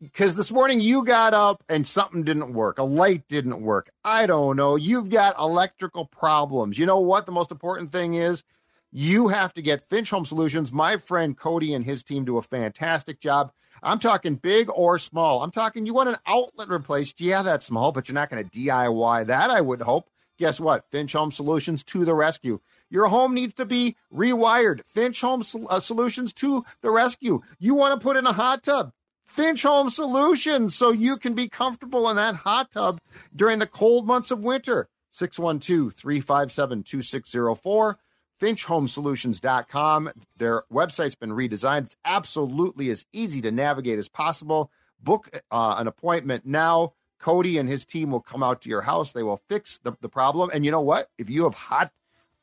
Because this morning you got up and something didn't work. A light didn't work. I don't know. You've got electrical problems. You know what? The most important thing is you have to get Finch Home Solutions. My friend Cody and his team do a fantastic job. I'm talking big or small. I'm talking you want an outlet replaced. Yeah, that's small, but you're not going to DIY that, I would hope. Guess what? Finch Home Solutions to the rescue. Your home needs to be rewired. Finch Home uh, Solutions to the rescue. You want to put in a hot tub. Finch Home Solutions so you can be comfortable in that hot tub during the cold months of winter. 612 357 2604. FinchHomeSolutions.com. Their website's been redesigned. It's absolutely as easy to navigate as possible. Book uh, an appointment now. Cody and his team will come out to your house. They will fix the, the problem. And you know what? If you have hot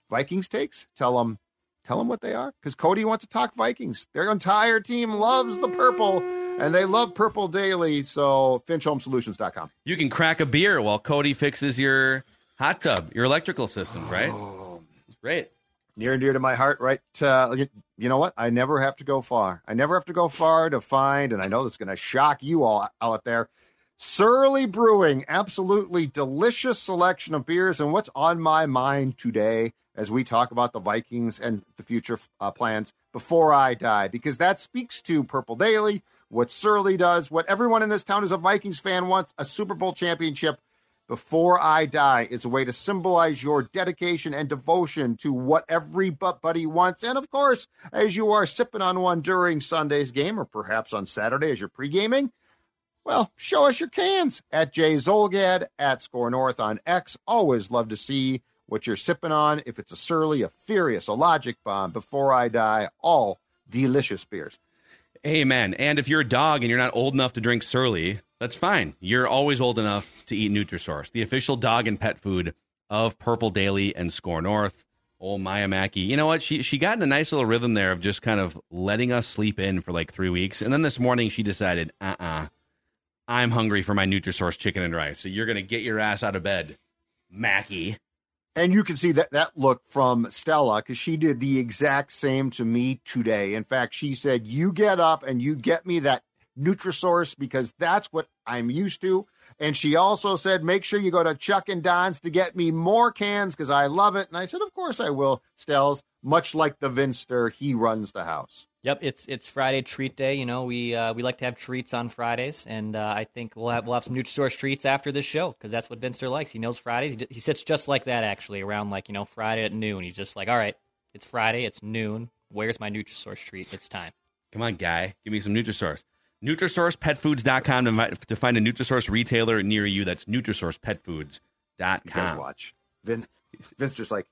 Vikings takes, tell them tell them what they are because Cody wants to talk Vikings. Their entire team loves the purple and they love purple daily. So FinchHomeSolutions.com. You can crack a beer while Cody fixes your hot tub, your electrical system, right? It's great. near and dear to my heart, right? Uh, you, you know what? I never have to go far. I never have to go far to find, and I know this is going to shock you all out there. Surly Brewing, absolutely delicious selection of beers. And what's on my mind today as we talk about the Vikings and the future uh, plans before I die? Because that speaks to Purple Daily, what Surly does, what everyone in this town who's a Vikings fan wants a Super Bowl championship before I die is a way to symbolize your dedication and devotion to what everybody wants. And of course, as you are sipping on one during Sunday's game or perhaps on Saturday as you're pre gaming, well, show us your cans at Jay Zulgad at Score North on X. Always love to see what you're sipping on. If it's a Surly, a Furious, a Logic Bomb, Before I Die, all delicious beers. Amen. And if you're a dog and you're not old enough to drink Surly, that's fine. You're always old enough to eat Nutrisource, the official dog and pet food of Purple Daily and Score North. Oh, Maya Mackey. You know what? She she got in a nice little rhythm there of just kind of letting us sleep in for like three weeks. And then this morning she decided, uh uh-uh, uh, i am hungry for my Nutrisource chicken and rice. So you're going to get your ass out of bed, Mackey. And you can see that that look from Stella because she did the exact same to me today. In fact, she said, "You get up and you get me that Nutrisource because that's what I'm used to." And she also said, "Make sure you go to Chuck and Don's to get me more cans because I love it." And I said, "Of course I will." Stells, much like the Vinster, he runs the house. Yep, it's it's Friday treat day. You know, we uh, we like to have treats on Fridays, and uh, I think we'll have we'll have some Nutrisource treats after this show because that's what Vinster likes. He knows Fridays. He, d- he sits just like that actually around like you know Friday at noon. He's just like, all right, it's Friday, it's noon. Where's my Nutrisource treat? It's time. Come on, guy. Give me some Nutrisource. NutrisourcePetFoods.com to, fi- to find a Nutrisource retailer near you. That's You guys NutrisourcePetFoods.com. watch. Vin, Vinster's like,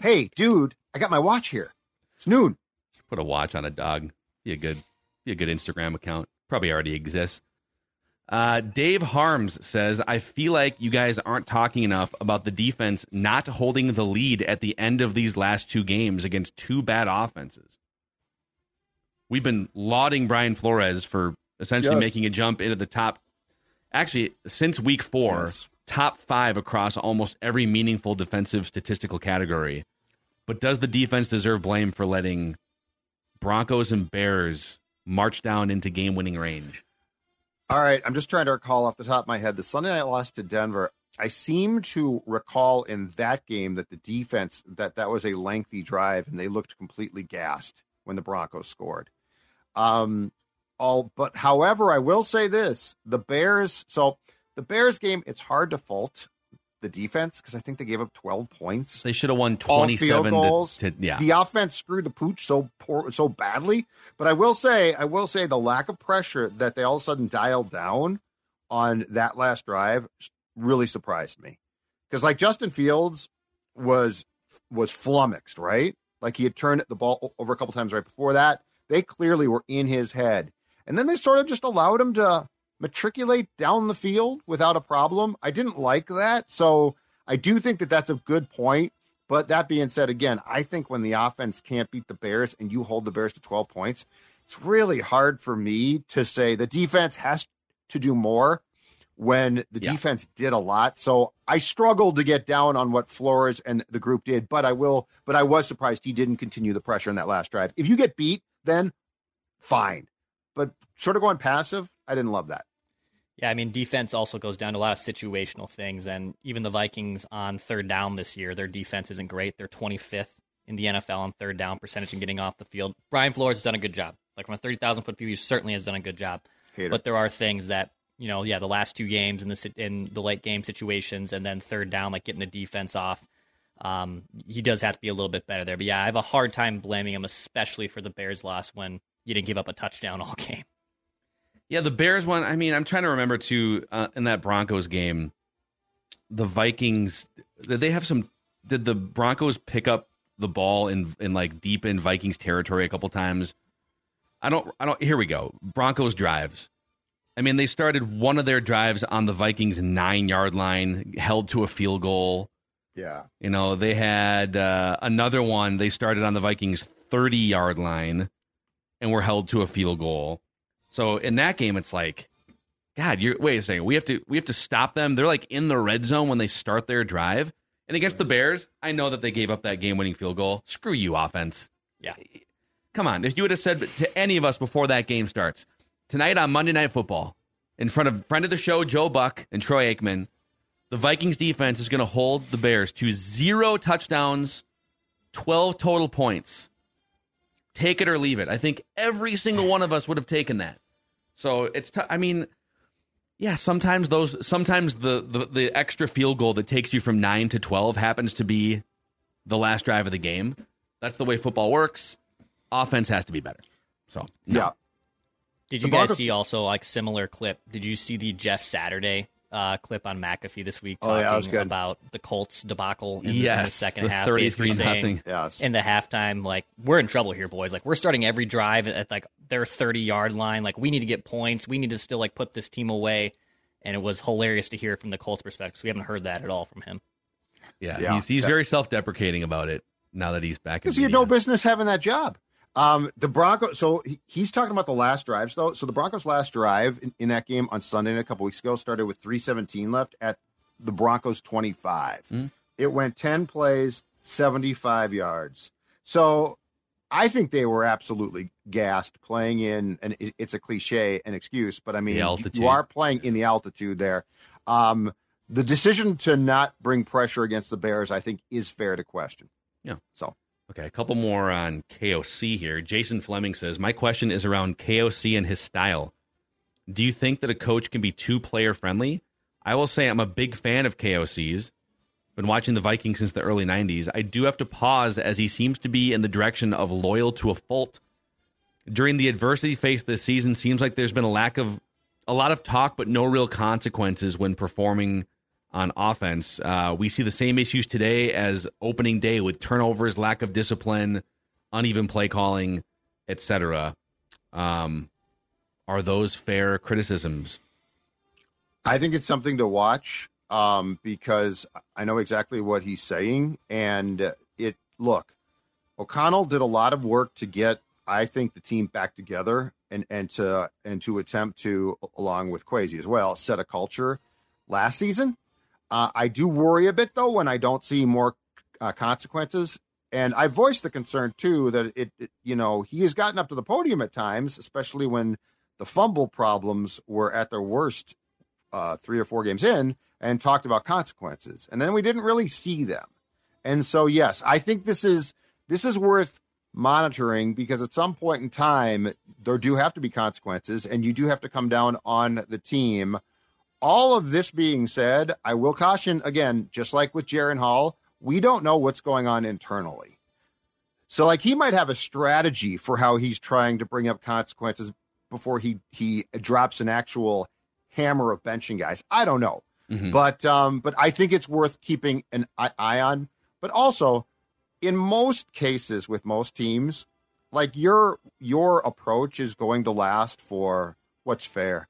"Hey, dude, I got my watch here. It's noon." Put a watch on a dog. Be a good, be a good Instagram account. Probably already exists. Uh, Dave Harms says, I feel like you guys aren't talking enough about the defense not holding the lead at the end of these last two games against two bad offenses. We've been lauding Brian Flores for essentially Yes. making a jump into the top. Actually, since week four, Yes. Top five across almost every meaningful defensive statistical category. But does the defense deserve blame for letting Broncos and Bears march down into game winning range? All right, I'm just trying to recall off the top of my head the Sunday night loss to Denver. I seem to recall in that game that the defense that that was a lengthy drive and they looked completely gassed when the Broncos scored. Um, all but however, I will say this: the Bears. So the Bears game, it's hard to fault the defense because I think they gave up 12 points. They should have won All 27 field goals. to, to yeah. The offense screwed the pooch so poor, so badly. But I will say, I will say, the lack of pressure that they all of a sudden dialed down on that last drive really surprised me. Because like Justin Fields was was flummoxed, right? Like he had turned the ball over a couple times right before that. They clearly were in his head, and then they sort of just allowed him to matriculate down the field without a problem. I didn't like that, so I do think that that's a good point. But that being said, again, I think when the offense can't beat the Bears and you hold the Bears to 12 points, it's really hard for me to say the defense has to do more when the Yeah. defense did a lot. So I struggled to get down on what Flores and the group did, but I will, but I was surprised he didn't continue the pressure in that last drive. If you get beat, then fine. But sort of going passive, I didn't love that. Yeah, I mean, defense also goes down to a lot of situational things. And even the Vikings on third down this year, their defense isn't great. They're 25th in the NFL on third down percentage and getting off the field. Brian Flores has done a good job. Like from a 30,000 foot view, he certainly has done a good job. Hater. But there are things that, you know, yeah, the last two games in the, in the late game situations and then third down, like getting the defense off, um, he does have to be a little bit better there. But yeah, I have a hard time blaming him, especially for the Bears loss when you didn't give up a touchdown all game. Yeah, the Bears one. I mean, I'm trying to remember too. Uh, in that Broncos game, the Vikings did they have some? Did the Broncos pick up the ball in in like deep in Vikings territory a couple times? I don't. I don't. Here we go. Broncos drives. I mean, they started one of their drives on the Vikings nine yard line, held to a field goal. Yeah. You know, they had uh, another one. They started on the Vikings 30 yard line and were held to a field goal. So in that game, it's like, God, you're wait a second. We have to we have to stop them. They're like in the red zone when they start their drive. And against the Bears, I know that they gave up that game winning field goal. Screw you, offense. Yeah. Come on. If you would have said to any of us before that game starts, tonight on Monday Night Football, in front of friend of the show, Joe Buck and Troy Aikman, the Vikings defense is going to hold the Bears to zero touchdowns, 12 total points. Take it or leave it. I think every single one of us would have taken that. So it's, t- I mean, yeah, sometimes those, sometimes the, the, the extra field goal that takes you from nine to 12 happens to be the last drive of the game. That's the way football works. Offense has to be better. So, no. Yeah. Did you guys see also like similar clip? Did you see the Jeff Saturday uh, clip on McAfee this week Oh, talking yeah, that was good. about the Colts debacle in, the- in the Yes, second the half? 33 saying nothing. Yes. In the halftime, like we're in trouble here, boys. Like we're starting every drive at like their thirty yard line. Like we need to get points. We need to still like put this team away. And it was hilarious to hear from the Colts perspective. we haven't heard that at all from him. Yeah, Yeah. he's, he's very self deprecating about it now that he's back in Because he had no business having that job. Um, the Broncos. So he, he's talking about the last drives, though. So the Broncos' last drive in, in that game on Sunday a couple weeks ago started with three seventeen left at the Broncos twenty five. Mhm. It went ten plays, seventy five yards. So I think they were absolutely gassed playing in, and it, it's a cliche, an excuse, but I mean, you are playing in the altitude there. Um, the decision to not bring pressure against the Bears, I think, is fair to question. Yeah. So Okay, a couple more on KOC here. Jason Fleming says, My question is around KOC and his style. Do you think that a coach can be too player friendly? I will say I'm a big fan of KOC's. Been watching the Vikings since the early 90s. I do have to pause as he seems to be in the direction of loyal to a fault. During the adversity faced this season, seems like there's been a lack of a lot of talk, but no real consequences when performing on offense. Uh, we see the same issues today as opening day with turnovers, lack of discipline, uneven play calling, etc. Um, are those fair criticisms? I think it's something to watch um, because I know exactly what he's saying. And it, look, O'Connell did a lot of work to get, I think, the team back together and, and to and to attempt to, along with Kwesi as well, set a culture last season. Uh, I do worry a bit though when I don't see more uh, consequences. And I voiced the concern too that it, it, you know, he has gotten up to the podium at times, especially when the fumble problems were at their worst uh, three or four games in, and talked about consequences. And then we didn't really see them. And so, yes, I think this is this is worth monitoring because at some point in time there do have to be consequences, and you do have to come down on the team. All of this being said, I will caution again, just like with Jaren Hall, we don't know what's going on internally. So like he might have a strategy for how he's trying to bring up consequences before he he drops an actual hammer of benching guys. I don't know. Mm-hmm. But um but I think it's worth keeping an eye on. But also in most cases with most teams, like your your approach is going to last for what's fair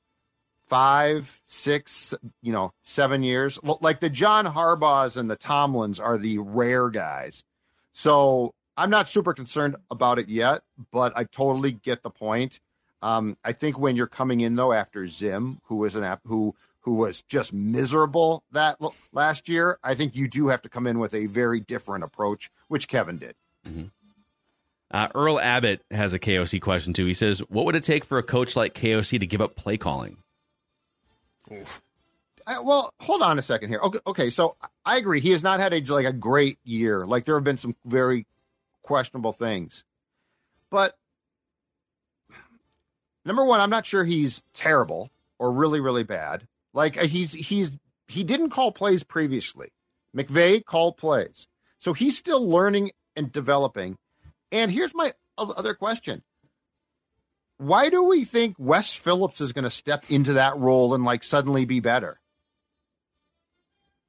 five, six, you know, seven years. Like the John Harbaughs and the Tomlins are the rare guys. So I'm not super concerned about it yet, but I totally get the point. Um, I think when you're coming in though after Zim, who was an app who who was just miserable that last year, I think you do have to come in with a very different approach, which Kevin did. Mm-hmm. Uh, Earl Abbott has a KOC question too. He says, "What would it take for a coach like KOC to give up play calling?" I, well, hold on a second here. Okay, okay, so I agree. He has not had a like a great year. Like there have been some very questionable things, but number one, I'm not sure he's terrible or really really bad. Like uh, he's he's he didn't call plays previously. McVay called plays, so he's still learning and developing. And here's my other question: why do we think Wes Phillips is going to step into that role and like suddenly be better?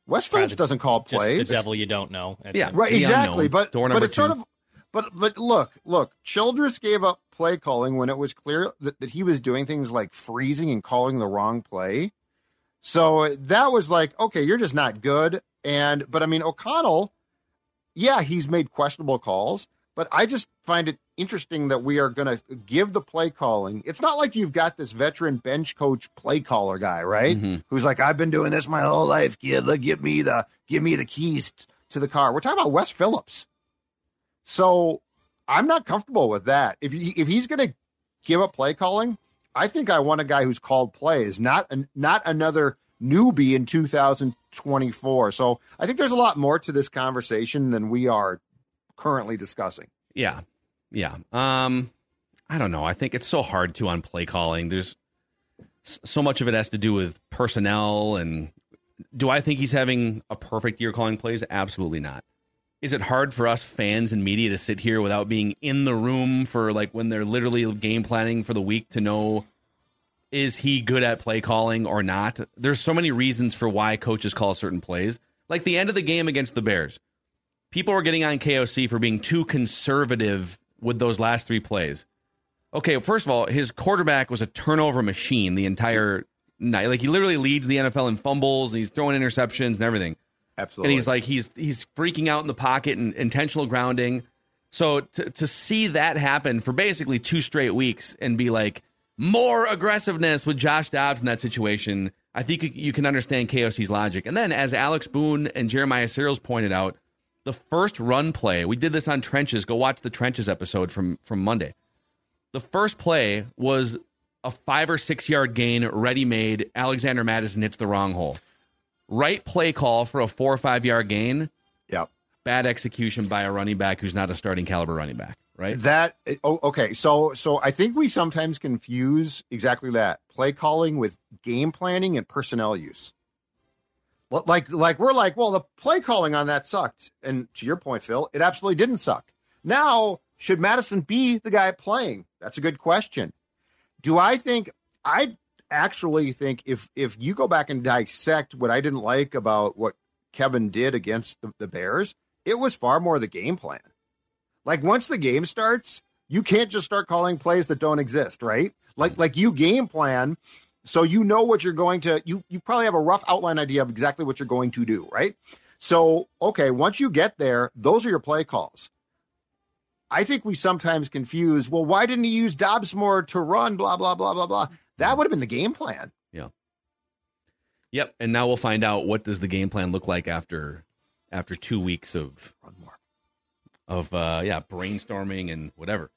Wes Phillips doesn't call plays. the devil you don't know. Yeah, right. Exactly. Unknown. But Door but it's two. sort of. But but look look. Childress gave up play calling when it was clear that, that he was doing things like freezing and calling the wrong play. So that was like, okay, you're just not good. And but I mean O'Connell, yeah, he's made questionable calls, but I just find it interesting that we are going to give the play calling. It's not like you've got this veteran bench coach play caller guy, right? Mm-hmm. Who's like, I've been doing this my whole life, kid. Look, give me the give me the keys to the car. We're talking about Wes Phillips. So I'm not comfortable with that. If he, if he's going to give up play calling, I think I want a guy who's called plays, not not another newbie in 2024. So I think there's a lot more to this conversation than we are currently discussing. Yeah. Yeah. Um I don't know. I think it's so hard to on play calling. There's so much of it has to do with personnel and do I think he's having a perfect year calling plays? Absolutely not. Is it hard for us fans and media to sit here without being in the room for like when they're literally game planning for the week to know is he good at play calling or not? There's so many reasons for why coaches call certain plays. Like the end of the game against the Bears people were getting on KOC for being too conservative with those last three plays. Okay, first of all, his quarterback was a turnover machine the entire night. Like he literally leads the NFL in fumbles and he's throwing interceptions and everything. Absolutely. And he's like he's he's freaking out in the pocket and intentional grounding. So to to see that happen for basically two straight weeks and be like more aggressiveness with Josh Dobbs in that situation, I think you can understand KOC's logic. And then as Alex Boone and Jeremiah Sirles pointed out, the first run play, we did this on trenches. Go watch the trenches episode from from Monday. The first play was a five or six yard gain, ready made. Alexander Mattison hits the wrong hole. Right play call for a four or five yard gain. Yep. Bad execution by a running back who's not a starting caliber running back. Right. That oh, okay. So so I think we sometimes confuse exactly that play calling with game planning and personnel use. Like, like we're like, well, the play calling on that sucked. And to your point, Phil, it absolutely didn't suck. Now, should Mattison be the guy playing? That's a good question. Do I think I actually think if if you go back and dissect what I didn't like about what Kevin did against the, the Bears, it was far more the game plan. Like once the game starts, you can't just start calling plays that don't exist, right? Like mm. like you game plan So you know what you're going to you you probably have a rough outline idea of exactly what you're going to do, right? So, okay, once you get there, those are your play calls. I think we sometimes confuse, well, why didn't he use Dobbs more to run, blah, blah, blah, blah, blah. That would have been the game plan. Yeah. Yep. And now we'll find out what does the game plan look like after after two weeks of Run more. of uh yeah, brainstorming and whatever.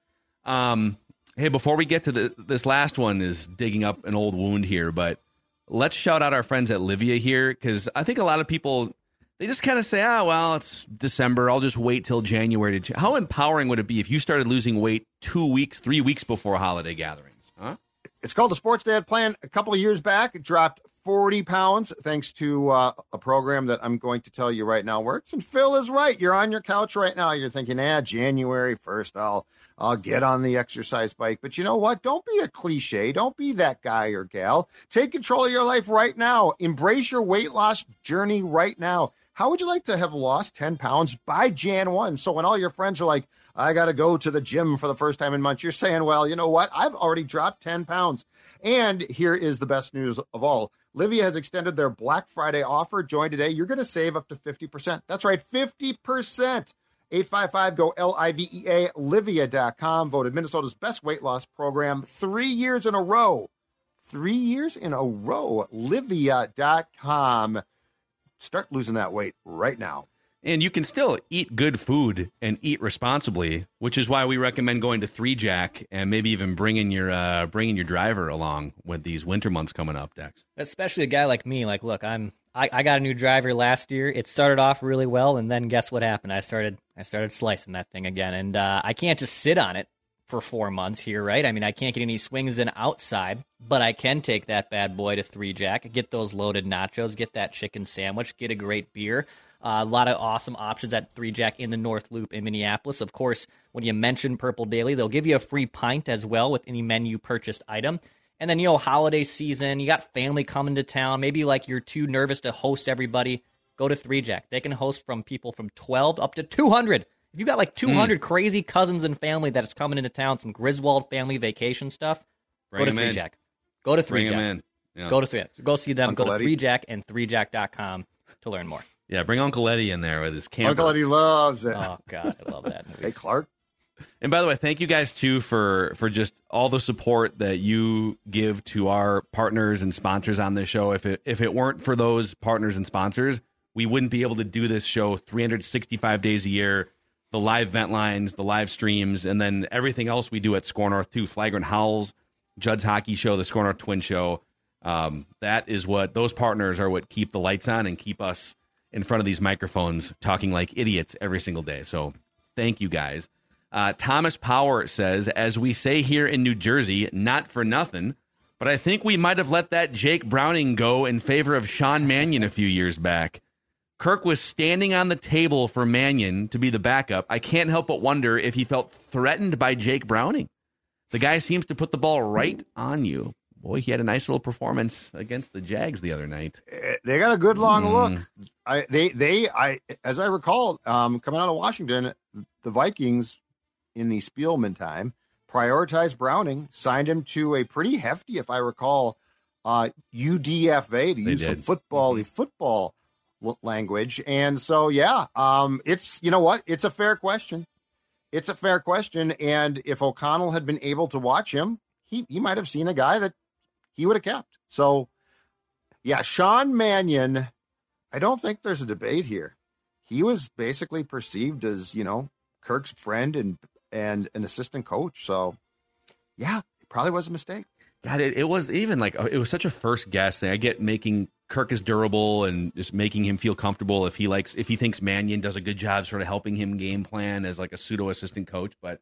Um hey, before we get to the this last one is digging up an old wound here, but let's shout out our friends at Livea here because I think a lot of people they just kind of say, ah, well, it's December. I'll just wait till January to. How empowering would it be if you started losing weight two weeks, three weeks before holiday gatherings? Huh? It's called the Sports Dad Plan. A couple of years back, it dropped 40 pounds thanks to uh, a program that I'm going to tell you right now works. And Phil is right. You're on your couch right now. You're thinking, ah, January 1st, I'll I'll get on the exercise bike. But you know what? Don't be a cliche. Don't be that guy or gal. Take control of your life right now. Embrace your weight loss journey right now. How would you like to have lost 10 pounds by Jan 1? So when all your friends are like, I got to go to the gym for the first time in months, you're saying, well, you know what? I've already dropped 10 pounds. And here is the best news of all. Livea has extended their Black Friday offer. Join today. You're going to save up to 50%. That's right, 50%. 855 go L I V E A Livea.com. Voted Minnesota's best weight loss program three years in a row. Three years in a row. Livea.com. Start losing that weight right now. And you can still eat good food and eat responsibly, which is why we recommend going to Three Jack and maybe even bringing your uh, bringing your driver along with these winter months coming up, Dex. Especially a guy like me. Like, look, I'm I, I got a new driver last year. It started off really well, and then guess what happened? I started I started slicing that thing again, and uh, I can't just sit on it for four months here, right? I mean, I can't get any swings in outside, but I can take that bad boy to Three Jack, get those loaded nachos, get that chicken sandwich, get a great beer. Uh, a lot of awesome options at Three Jack in the North Loop in Minneapolis. Of course, when you mention Purple Daily, they'll give you a free pint as well with any menu purchased item. And then, you know, holiday season, you got family coming to town. Maybe like you're too nervous to host everybody. Go to Three Jack. They can host from people from 12 up to 200. If you got like 200 mm. crazy cousins and family that's coming into town, some Griswold family vacation stuff, Bring go to Three in. Jack. Go to Three Bring Jack. Yeah. Go to Three. Go see them. Uncle go to Eddie. Three Jack and ThreeJack.com to learn more. Yeah, bring Uncle Eddie in there with his camper. Uncle Eddie loves it. Oh God, I love that movie. Hey, Clark. And by the way, thank you guys too for for just all the support that you give to our partners and sponsors on this show. If it if it weren't for those partners and sponsors, we wouldn't be able to do this show 365 days a year. The live vent lines, the live streams, and then everything else we do at Score North too. Flagrant Howls, Judd's Hockey Show, the Score North Twin Show. Um, that is what those partners are. What keep the lights on and keep us in front of these microphones talking like idiots every single day. So thank you guys. Uh, Thomas Power says, as we say here in New Jersey, not for nothing, but I think we might have let that Jake Browning go in favor of Sean Mannion a few years back. Kirk was standing on the table for Mannion to be the backup. I can't help but wonder if he felt threatened by Jake Browning. The guy seems to put the ball right on you. Boy, he had a nice little performance against the Jags the other night. Eh, They got a good long Mm. look. I they they I as I recall, um, coming out of Washington, the Vikings in the Spielman time prioritized Browning, signed him to a pretty hefty, if I recall, uh, UDFA to use some did. Mm-hmm. football the football language. And so, yeah, um, it's you know what, it's a fair question. It's a fair question, and if O'Connell had been able to watch him, he he might have seen a guy that he would have kept. So, yeah, Sean Mannion. I don't think there's a debate here. He was basically perceived as you know Kirk's friend and and an assistant coach. So, yeah, it probably was a mistake. God, it, it was even like uh, it was such a first guess thing. I get making Kirk is durable and just making him feel comfortable if he likes if he thinks Mannion does a good job sort of helping him game plan as like a pseudo assistant coach. But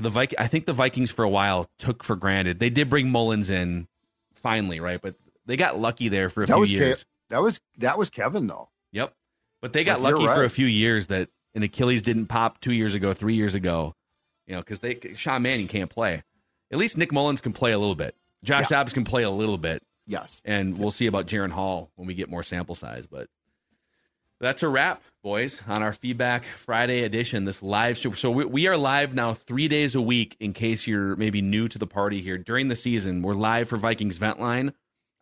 the Viking, I think the Vikings for a while took for granted. They did bring Mullens in finally, right? But they got lucky there for a That few was Ke- years. that was that was Kevin though. Yep. But they got Like, lucky for a few years that an Achilles didn't pop two years ago, three years ago. You know, because they Sean Mannion can't play. At least Nick Mullens can play a little bit. Josh Yeah. Dobbs can play a little bit, Yes. and we'll see about Jaren Hall when we get more sample size. But That's a wrap, boys, on our Feedback Friday edition, this live show. So we, we, are live now three days a week in case you're maybe new to the party here. During the season, we're live for Vikings Vent Line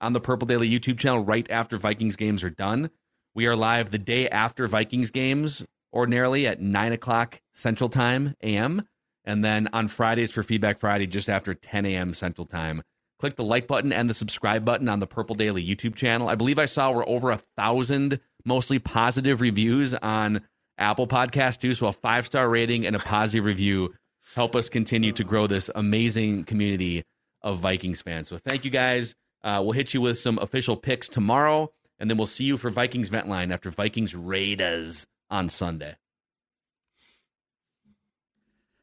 on the Purple Daily YouTube channel right after Vikings games are done. We are live the day after Vikings games, ordinarily at 9 o'clock Central Time AM. And then on Fridays for Feedback Friday, just after 10 a.m. Central Time. Click the like button and the subscribe button on the Purple Daily YouTube channel. I believe I saw we're over a thousand mostly positive reviews on Apple Podcast too. So a five star rating and a positive review help us continue to grow this amazing community of Vikings fans. So thank you guys. Uh, we'll hit you with some official picks tomorrow, and then we'll see you for Vikings Vent Line after Vikings Raiders on Sunday.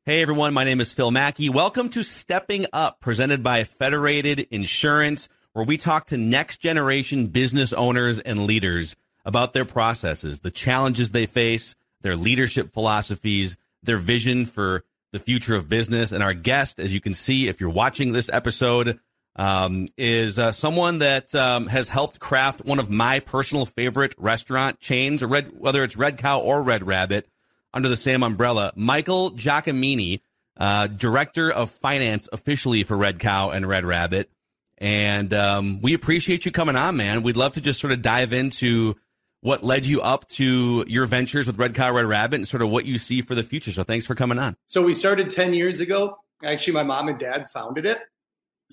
Hey everyone, my name is Phil Mackey. Welcome to Stepping Up, presented by Federated Insurance, where we talk to next generation business owners and leaders about their processes, the challenges they face, their leadership philosophies, their vision for the future of business. And our guest, as you can see, if you're watching this episode, um, is uh, someone that um, has helped craft one of my personal favorite restaurant chains, or red, whether it's Red Cow or Red Rabbit, under the same umbrella. Michael Giacomini, uh, director of finance officially for Red Cow and Red Rabbit. And um, we appreciate you coming on, man. We'd love to just sort of dive into what led you up to your ventures with Red Cow Red Rabbit and sort of what you see for the future. So thanks for coming on. So we started 10 years ago. Actually, my mom and dad founded it.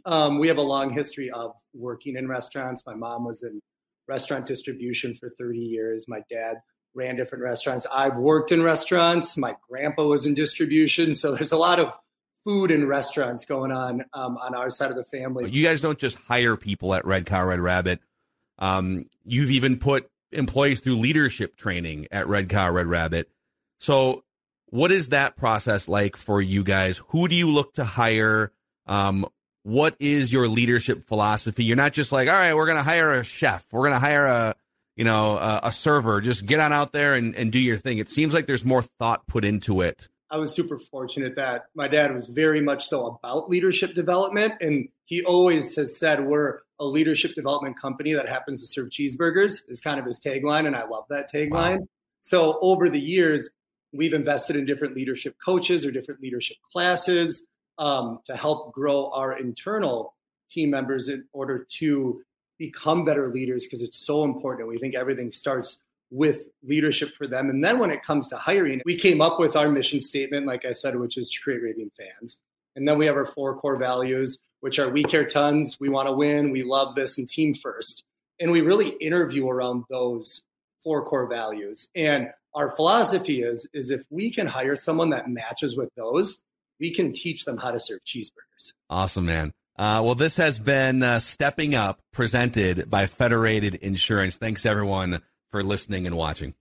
Um, we have a long history of working in restaurants. My mom was in restaurant distribution for 30 years. My dad ran different restaurants. I've worked in restaurants. My grandpa was in distribution. So there's a lot of food and restaurants going on um, on our side of the family. You guys don't just hire people at Red Cow Red Rabbit. Um, you've even put employees through leadership training at Red Cow Red Rabbit. So, what is that process like for you guys? Who do you look to hire? Um, what is your leadership philosophy? You're not just like, all right, we're going to hire a chef, we're going to hire a you know a, a, server. Just get on out there and, and do your thing. It seems like there's more thought put into it. I was super fortunate that my dad was very much so about leadership development, and he always has said we're a leadership development company that happens to serve cheeseburgers is kind of his tagline. And I love that tagline. Wow. So over the years, we've invested in different leadership coaches or different leadership classes um, to help grow our internal team members in order to become better leaders because it's so important. We think everything starts with leadership for them. And then when it comes to hiring, we came up with our mission statement, like I said, which is to create raving fans. And then we have our four core values, which are we care tons, we want to win, we love this, and team first. And we really interview around those four core values. And our philosophy is is if we can hire someone that matches with those, we can teach them how to serve cheeseburgers. Awesome, man. Uh, well, this has been uh, Stepping Up, presented by Federated Insurance. Thanks, everyone, for listening and watching.